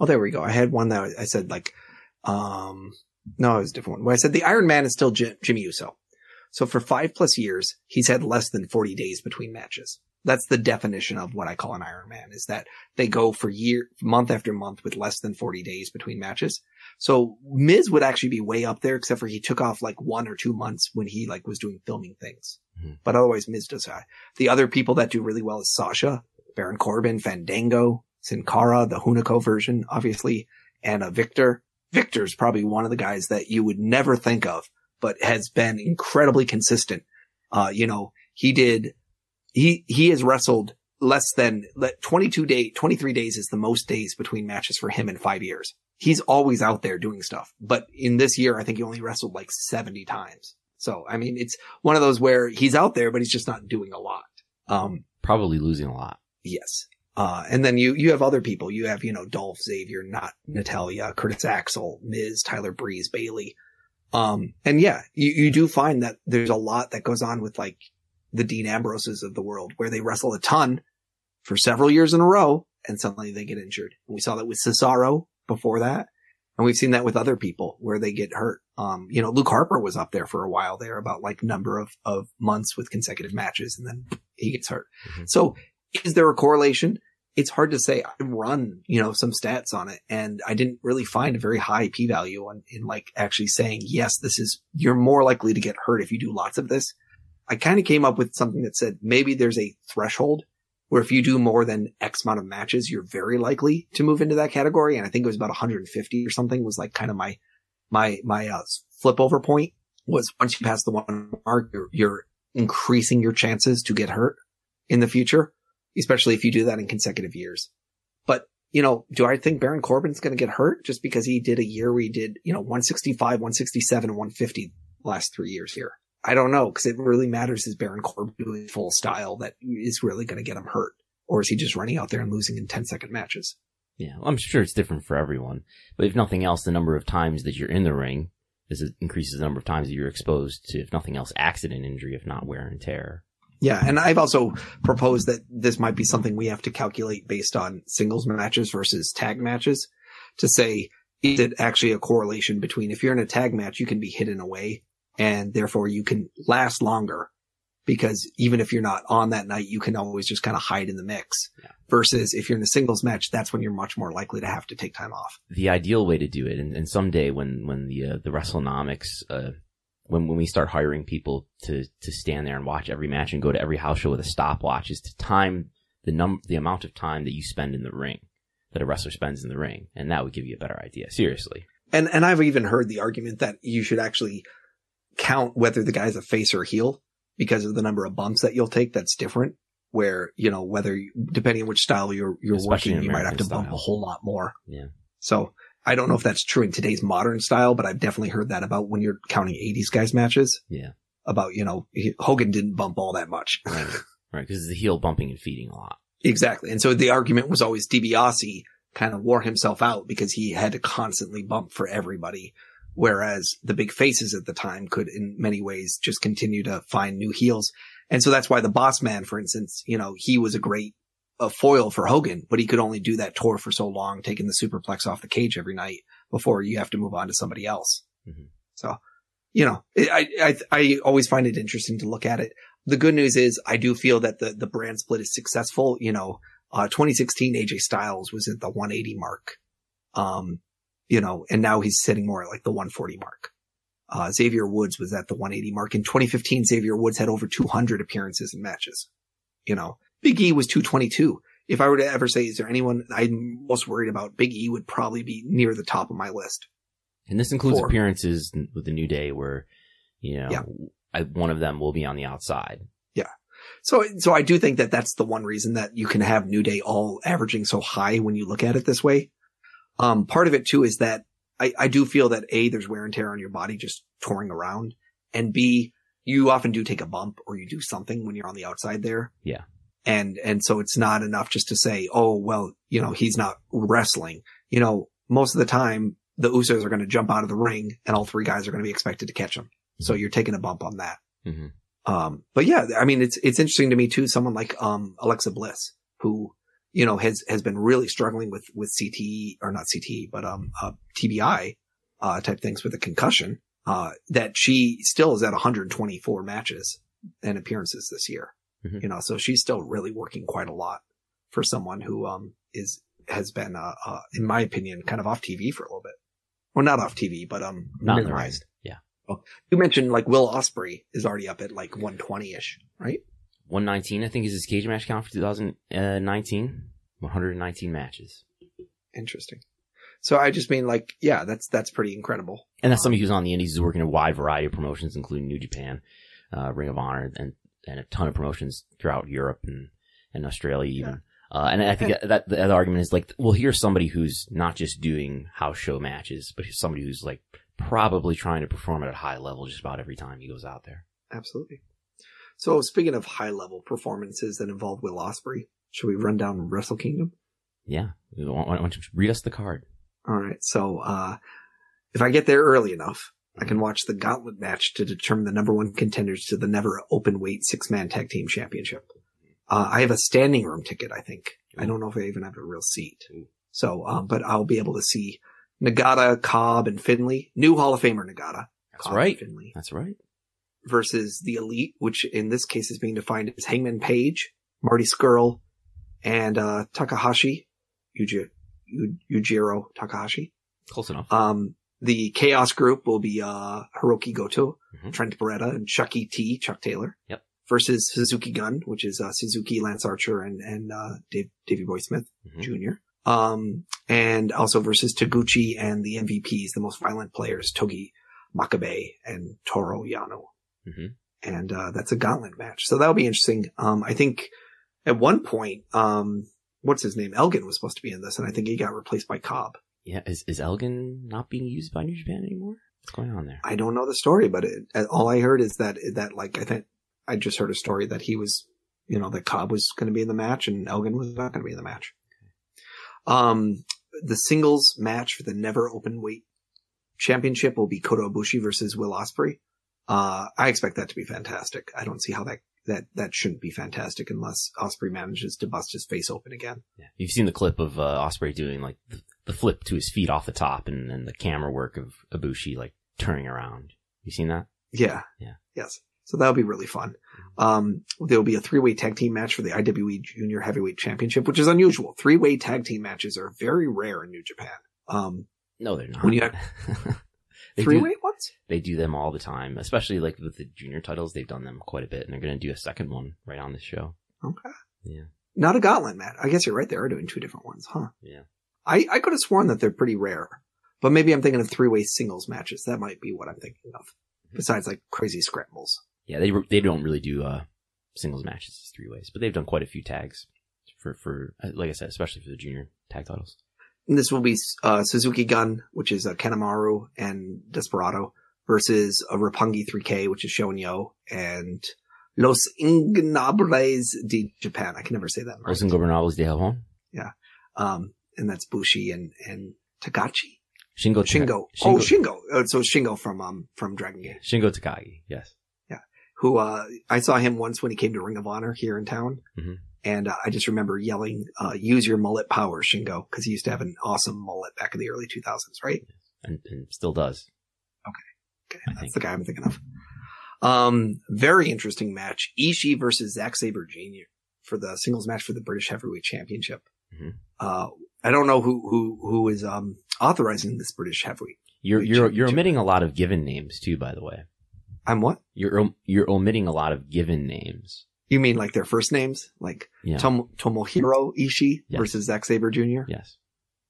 Oh, there we go. I had one that I said like, um, no, it was a different one. Well, I said the Iron Man is still Jim, Jimmy Uso. So for five plus years, he's had less than 40 days between matches. That's the definition of what I call an Iron Man is that they go for year, month after month with less than 40 days between matches. So Miz would actually be way up there, except for he took off like one or two months when he like was doing filming things. Mhm. But otherwise Miz does high. The other people that do really well is Sasha, Baron Corbin, Fandango, Sin Cara, the Hunico version, obviously, and uh, Viktor. Viktor's probably one of the guys that you would never think of, but has been incredibly consistent. Uh, you know, he did, he, he has wrestled less than 22 day, 23 days is the most days between matches for him in five years. He's always out there doing stuff, but in this year, I think he only wrestled like 70 times. So, I mean, it's one of those where he's out there, but he's just not doing a lot. Um, Probably losing a lot. Yes. Uh, and then you, you have other people. You have, you know, Dolph, Xavier, not Natalya, Curtis Axel, Miz, Tyler Breeze, Bayley. Um, and yeah, you, you do find that there's a lot that goes on with like the Dean Ambroses of the world where they wrestle a ton for several years in a row and suddenly they get injured. And we saw that with Cesaro before that. And we've seen that with other people where they get hurt. Um, you know, Luke Harper was up there for a while there about like number of, of months with consecutive matches and then he gets hurt. Mhm. So is there a correlation? It's hard to say. I've run, you know, some stats on it and I didn't really find a very high p value on in like actually saying, yes, this is, you're more likely to get hurt if you do lots of this. I kind of came up with something that said maybe there's a threshold where if you do more than X amount of matches, you're very likely to move into that category. And I think it was about 150 or something was like kind of my, my, my, uh, flip over point was once you pass the one mark, you're, you're increasing your chances to get hurt in the future, especially if you do that in consecutive years. But, you know, do I think Baron Corbin's going to get hurt just because he did a year where he did, you know, 165, 167, 150 last three years here? I don't know because it really matters is Baron Corbin doing full style that is really going to get him hurt. Or is he just running out there and losing in 10 second matches? Yeah, I'm sure it's different for everyone. But if nothing else, the number of times that you're in the ring is it increases the number of times that you're exposed to, if nothing else, accident injury, if not wear and tear. Yeah, and I've also proposed that this might be something we have to calculate based on singles matches versus tag matches to say, is it actually a correlation between if you're in a tag match, you can be hidden away and therefore you can last longer because even if you're not on that night, you can always just kind of hide in the mix. Yeah. Versus if you're in a singles match, that's when you're much more likely to have to take time off. The ideal way to do it, and, and someday when when the uh, the Wrestlenomics, uh, when when we start hiring people to to stand there and watch every match and go to every house show with a stopwatch, is to time the num the amount of time that you spend in the ring that a wrestler spends in the ring, and that would give you a better idea. Seriously, And and I've even heard the argument that you should actually count whether the guy's a face or a heel because of the number of bumps that you'll take. That's different. Where you know whether depending on which style you're you're Especially working, you might have to American bump a whole lot more. Yeah. So I don't know if that's true in today's modern style, but I've definitely heard that about when you're counting '80s guys matches. Yeah. About you know he- Hogan didn't bump all that much. right, right, because the heel bumping and feeding a lot. Exactly. And so the argument was always DiBiase kind of wore himself out because he had to constantly bump for everybody. Whereas the big faces at the time could in many ways just continue to find new heels. And so that's why the boss man, for instance, you know, he was a great a foil for Hogan, but he could only do that tour for so long, taking the superplex off the cage every night before you have to move on to somebody else. Mhm. So, you know, I, I, I always find it interesting to look at it. The good news is I do feel that the, the brand split is successful. You know, uh, 2016 AJ Styles was at the 180 mark. Um, you know, and now he's sitting more at like the 140 mark. Uh, Xavier Woods was at the 180 mark. In 2015, Xavier Woods had over 200 appearances and matches. You know, Big E was 222. If I were to ever say, is there anyone I'm most worried about? Big E would probably be near the top of my list. And this includes Four. appearances with the New Day where, you know, Yeah. I, one of them will be on the outside. Yeah. So, so I do think that that's the one reason that you can have New Day all averaging so high when you look at it this way. Um, part of it too is that I, I do feel that A, there's wear and tear on your body just touring around and B, you often do take a bump or you do something when you're on the outside there. Yeah. And, and so it's not enough just to say, oh, well, you know, he's not wrestling. You know, most of the time the Usos are going to jump out of the ring and all three guys are going to be expected to catch him. So you're taking a bump on that. Mhm. Um, but yeah, I mean, it's, it's interesting to me too. Someone like, um, Alexa Bliss, who, you know, has, has been really struggling with, with CTE or not CTE, but, um, uh, TBI, uh, type things with a concussion, uh, that she still is at 124 matches and appearances this year. Mhm. You know, so she's still really working quite a lot for someone who, um, is, has been, uh, uh, in my opinion, kind of off TV for a little bit. Well, not off TV, but, um, Not in the ring. minimized. Yeah. You mentioned like Will Ospreay is already up at like 120 ish, right? 119, I think, is his cage match count for 2019. 119 matches. Interesting. So I just mean like, yeah, that's, that's pretty incredible. And that's somebody who's on the indies, who's working a wide variety of promotions, including New Japan, uh, Ring of Honor, and, and a ton of promotions throughout Europe and, and Australia even. Uh, and I think that, that the other argument is like, well, here's somebody who's not just doing house show matches, but somebody who's like probably trying to perform at a high level just about every time he goes out there. Absolutely. So speaking of high level performances that involve Will Ospreay, should we run down Wrestle Kingdom? Yeah. Why don't you read us the card? All right. So, uh, if I get there early enough, I can watch the gauntlet match to determine the number one contenders to the NEVER Openweight six man tag team championship. Uh, I have a standing room ticket, I think. I don't know if I even have a real seat. So, um, but I'll be able to see Nagata, Cobb, and Finlay. New Hall of Famer Nagata. That's Cobb right. Finlay That's right. versus the Elite, which in this case is being defined as Hangman Page, Marty Scurll, and, uh, Takahashi, Yuji, Yujiro Takahashi. Close enough. Um, the Chaos Group will be uh, Hiroki Goto, Mhm. Trent Beretta, and Chucky T, Chuck Taylor. Yep. Versus Suzuki Gun, which is uh, Suzuki, Lance Archer, and and uh, Dave, Davey Boy Smith Mhm. Jr. Um, and also versus Taguchi and the MVPs, the most violent players, Togi Makabe and Toru Yano. Mhm. And uh, that's a gauntlet match, so that'll be interesting. Um, I think at one point, um, what's his name? Elgin was supposed to be in this, and I think he got replaced by Cobb. Yeah. Is, is Elgin not being used by New Japan anymore? What's going on there? I don't know the story, but it, all I heard is that that like I think I just heard a story that he was you know, that Cobb was going to be in the match and Elgin was not going to be in the match. Um, the singles match for the NEVER Openweight championship will be Kota Ibushi versus Will Ospreay. Uh, I expect that to be fantastic. I don't see how that, that, that shouldn't be fantastic unless Ospreay manages to bust his face open again. Yeah. You've seen the clip of uh, Ospreay doing like the, the flip to his feet off the top, and then the camera work of Ibushi like turning around. You seen that? Yeah. Yeah. Yes. So that'll be really fun. Um, there will be a three-way tag team match for the IWE Junior Heavyweight Championship, which is unusual. Three-way tag team matches are very rare in New Japan. Um, No, they're not. When you do- three-way ones? They do them all the time, especially like with the junior titles. They've done them quite a bit, and they're going to do a second one right on this show. Okay. Yeah. Not a gauntlet match. I guess you're right. They are doing two different ones, huh? Yeah. I, I could have sworn that they're pretty rare, but maybe I'm thinking of three-way singles matches. That might be what I'm thinking of. Besides like crazy scrambles. Yeah, they they don't really do uh singles matches as three ways, but they've done quite a few tags for for uh, like I said, especially for the junior tag titles. And this will be uh, Suzuki Gun, which is uh, Kanemaru and Desperado, versus a Roppongi 3K, which is Shonyo, and Los Ingobernables de Japan. I can never say that. Los Ingobernables de Japón. Yeah, um, and that's Bushi and, and Tagachi. Shingo Shingo. Shingo. Oh, Shingo. Uh, so Shingo from, um, from Dragon Gate, Shingo Takagi. Yes. Yeah. Who, uh, I saw him once when he came to Ring of Honor here in town. Mhm. And uh, I just remember yelling, uh, use your mullet power, Shingo, because he used to have an awesome mullet back in the early 2000s, right? And, and still does. Okay, I that's think. the guy I'm thinking of. Um, very interesting match. Ishii versus Zack Sabre Jr. for the singles match for the British Heavyweight Championship. Mhm. Uh, I don't know who, who, who is, um, authorizing this British Heavyweight. You're you're you're omitting a lot of given names too, by the way. I'm what? You're you're omitting a lot of given names. You mean like their first names? Like Yeah. Tom- Tomohiro Ishii Yes. versus Zack Sabre Jr.? yes.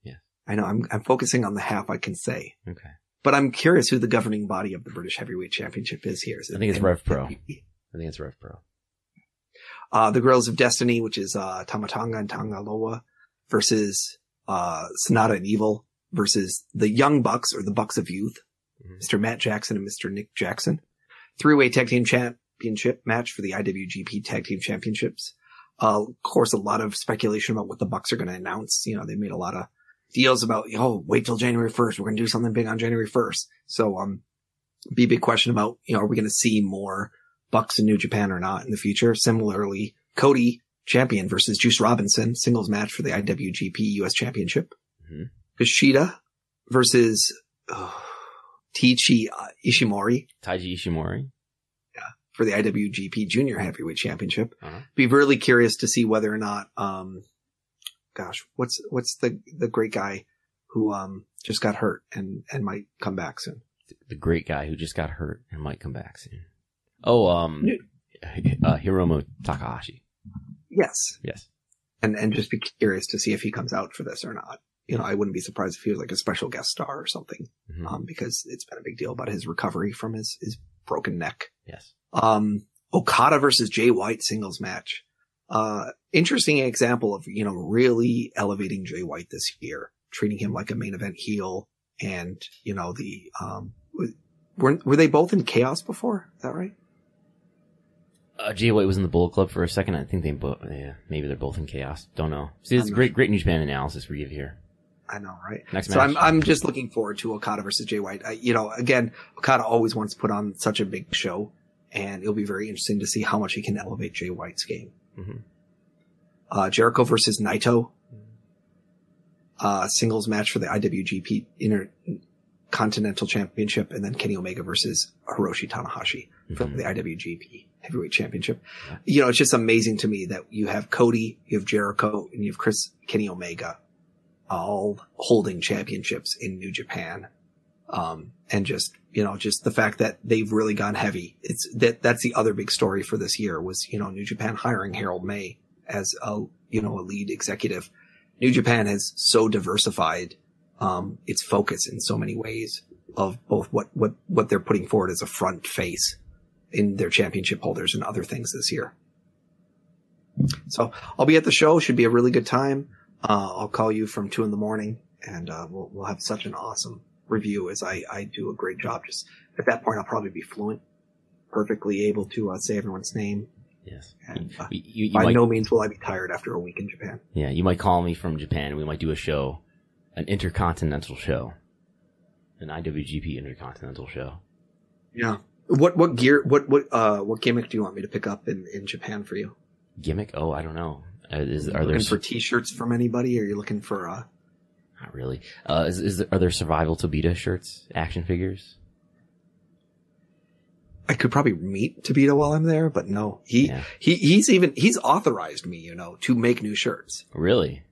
Yes. I know I'm, I'm focusing on the half I can say, Okay. but I'm curious who the governing body of the British Heavyweight Championship is here. Is I think it's Rev Pro. I think it's Rev Pro. Uh, the Guerrillas of Destiny, which is, uh, Tama Tonga and Tanga Loa versus, uh, Sanada and Evil versus the Young Bucks or the Bucks of Youth, Mhm. Mr. Matt Jackson and Mr. Nick Jackson. Three-way tag team championship match for the IWGP tag team championships. Uh, of course, a lot of speculation about what the Bucks are going to announce. You know, they made a lot of deals about, oh, wait till January 1st. We're going to do something big on January 1st. So, um, be a big question about, you know, are we going to see more Bucks in New Japan or not in the future? Similarly, Cody champion versus Juice Robinson singles match for the IWGP US championship. Mhm. Versus uh, Tichi Ishimori Taiji Ishimori. For the IWGP Junior Heavyweight Championship. Uh-huh. Be really curious to see whether or not, um, gosh, what's what's the the great guy who um just got hurt and and might come back soon. The great guy who just got hurt and might come back soon. Oh, um, uh, Hiromu Takahashi. Yes, Yes. and and just be curious to see if he comes out for this or not. You know, I wouldn't be surprised if he was like a special guest star or something, Mhm. um, because it's been a big deal about his recovery from his his broken neck. yes. Um, Okada versus Jay White singles match. Uh, interesting example of, you know, really elevating Jay White this year, treating him like a main event heel. And, you know, the, um, were, were they both in chaos before? Is that right? Uh, Jay White was in the Bullet Club for a second. I think they both, yeah, maybe they're both in chaos. Don't know. See, it's great, great New Japan analysis we give here. I know, right? Next So match. I'm, I'm just looking forward to Okada versus Jay White. I, you know, again, Okada always wants to put on such a big show and it'll be very interesting to see how much he can elevate Jay White's game. Mhm. Uh, Jericho versus Naito. Uh, singles match for the IWGP Intercontinental Championship and then Kenny Omega versus Hiroshi Tanahashi for Mhm. the IWGP Heavyweight Championship. Yeah. You know, it's just amazing to me that you have Cody, you have Jericho, and you have Chris Kenny Omega all holding championships in New Japan. Um, and just, you know, just the fact that they've really gone heavy. It's that, that's the other big story for this year was, you know, New Japan hiring Harold Meij as a, you know, a lead executive. New Japan has so diversified, um, its focus in so many ways of both what, what, what they're putting forward as a front face in their championship holders and other things this year. So I'll be at the show. Should be a really good time. Uh, I'll call you from two in the morning and, uh, we'll, we'll have such an awesome review as I, I do a great job. Just at that point, I'll probably be fluent, perfectly able to uh, say everyone's name Yes. And, uh, You- you- you by might- no means will I be tired after a week in Japan. Yeah, you might call me from Japan. We might do a show, an intercontinental show, an IWGP intercontinental show. Yeah. What what gear what what uh what gimmick do you want me to pick up in in Japan for you? Gimmick? Oh, I don't know. Uh, Is, are looking there for t-shirts from anybody? Or are you looking for uh not really? Uh, is, is there, are there survival Tobita shirts, action figures? I could probably meet Tobita while I'm there, but no. He Yeah. he he's even he's authorized me, you know, to make new shirts. Really?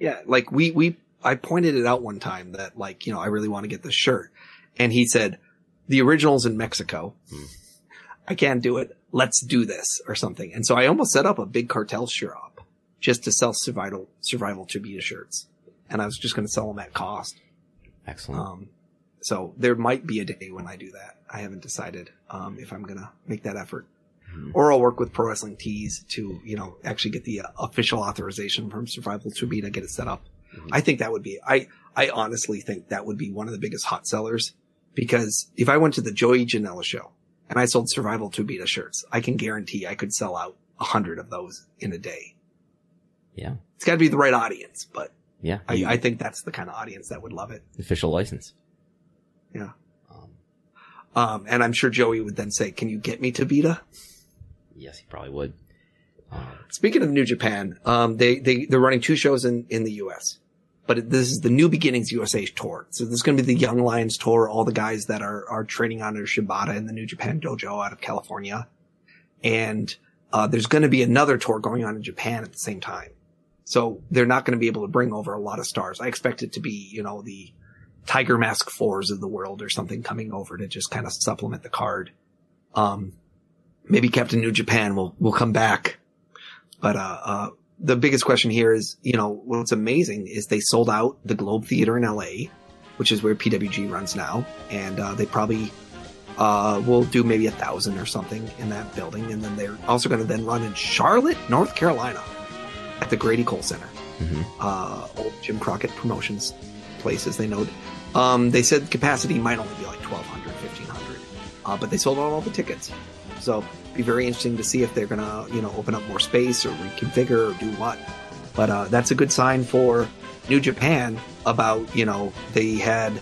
Yeah, like we we I pointed it out one time that like, you know, I really want to get this shirt. And he said, "The original's in Mexico. Hmm. I can't do it. Let's do this or something." And so I almost set up a big cartel shop just to sell survival survival Tobita shirts. And I was just going to sell them at cost. Excellent. Um, so there might be a day when I do that. I haven't decided um, if I'm gonna make that effort, Mhm. or I'll work with Pro Wrestling Tees to you know actually get the uh, official authorization from Survival Tobita, get it set up. Mhm. I think that would be. I I honestly think that would be one of the biggest hot sellers because if I went to the Joey Janela show and I sold Survival Tobita shirts, I can guarantee I could sell out a hundred of those in a day. Yeah. It's got to be the right audience, but Yeah. I, I think that's the kind of audience that would love it. official license. Yeah. Um, Um, and I'm sure Joey would then say, "Can you get me to Tobita?" yes, he probably would. Uh, Speaking of New Japan, um, they they they're running two shows in in the U.S. But this is the New Beginnings USA tour. So this is going to be the Young Lions tour. All the guys that are are training under Shibata in the New Japan dojo out of California, and uh, there's going to be another tour going on in Japan at the same time. So they're not going to be able to bring over a lot of stars. I expect it to be you know the Tiger Mask fours of the world or something coming over to just kind of supplement the card. Um, maybe Captain New Japan will will come back but uh, uh, the biggest question here is, you know, what's amazing is they sold out the Globe Theater in LA, which is where PWG runs now, and uh, they probably uh, will do maybe a thousand or something in that building, and then they're also going to then run in Charlotte, North Carolina, at the Grady Cole Center, mhm. uh, old Jim Crockett Promotions place, as they know. Um, they said capacity might only be like 1,200, 1,500, uh, but they sold out all the tickets. So be very interesting to see if they're gonna, you know, open up more space or reconfigure or do what. But uh, that's a good sign for New Japan about, you know, they had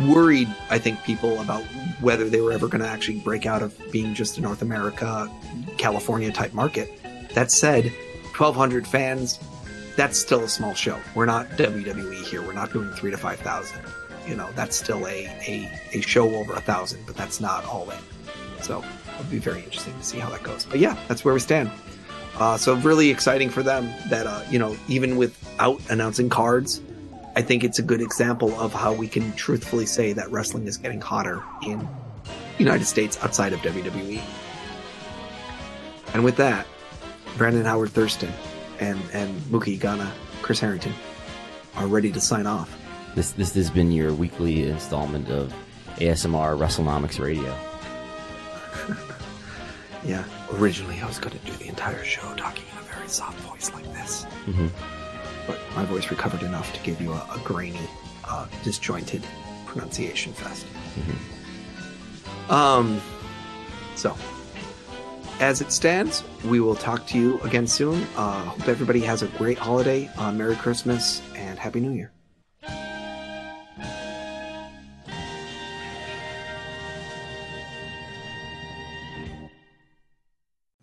worried, I think, people about whether they were ever going to actually break out of being just a North America, California type market. That said, 1,200 fans, that's still a small show. We're not WWE here. We're not doing three to 5,000. You know, that's still a, a, a show over a thousand, but that's not all in. So it'll be very interesting to see how that goes. But yeah, that's where we stand. Uh, so really exciting for them that, uh, you know, even without announcing cards, I think it's a good example of how we can truthfully say that wrestling is getting hotter in United States outside of WWE. And with that, Brandon Howard Thurston and, and Mookieghana, Chris Harrington are ready to sign off. This this has been your weekly installment of ASMR WrestleNomics Radio. Yeah, originally I was going to do the entire show talking in a very soft voice like this. Mhm. But my voice recovered enough to give you a, a grainy, uh, disjointed pronunciation fest. Um, so, as it stands, we will talk to you again soon. Uh, hope everybody has a great holiday. Uh, Merry Christmas and Happy New Year.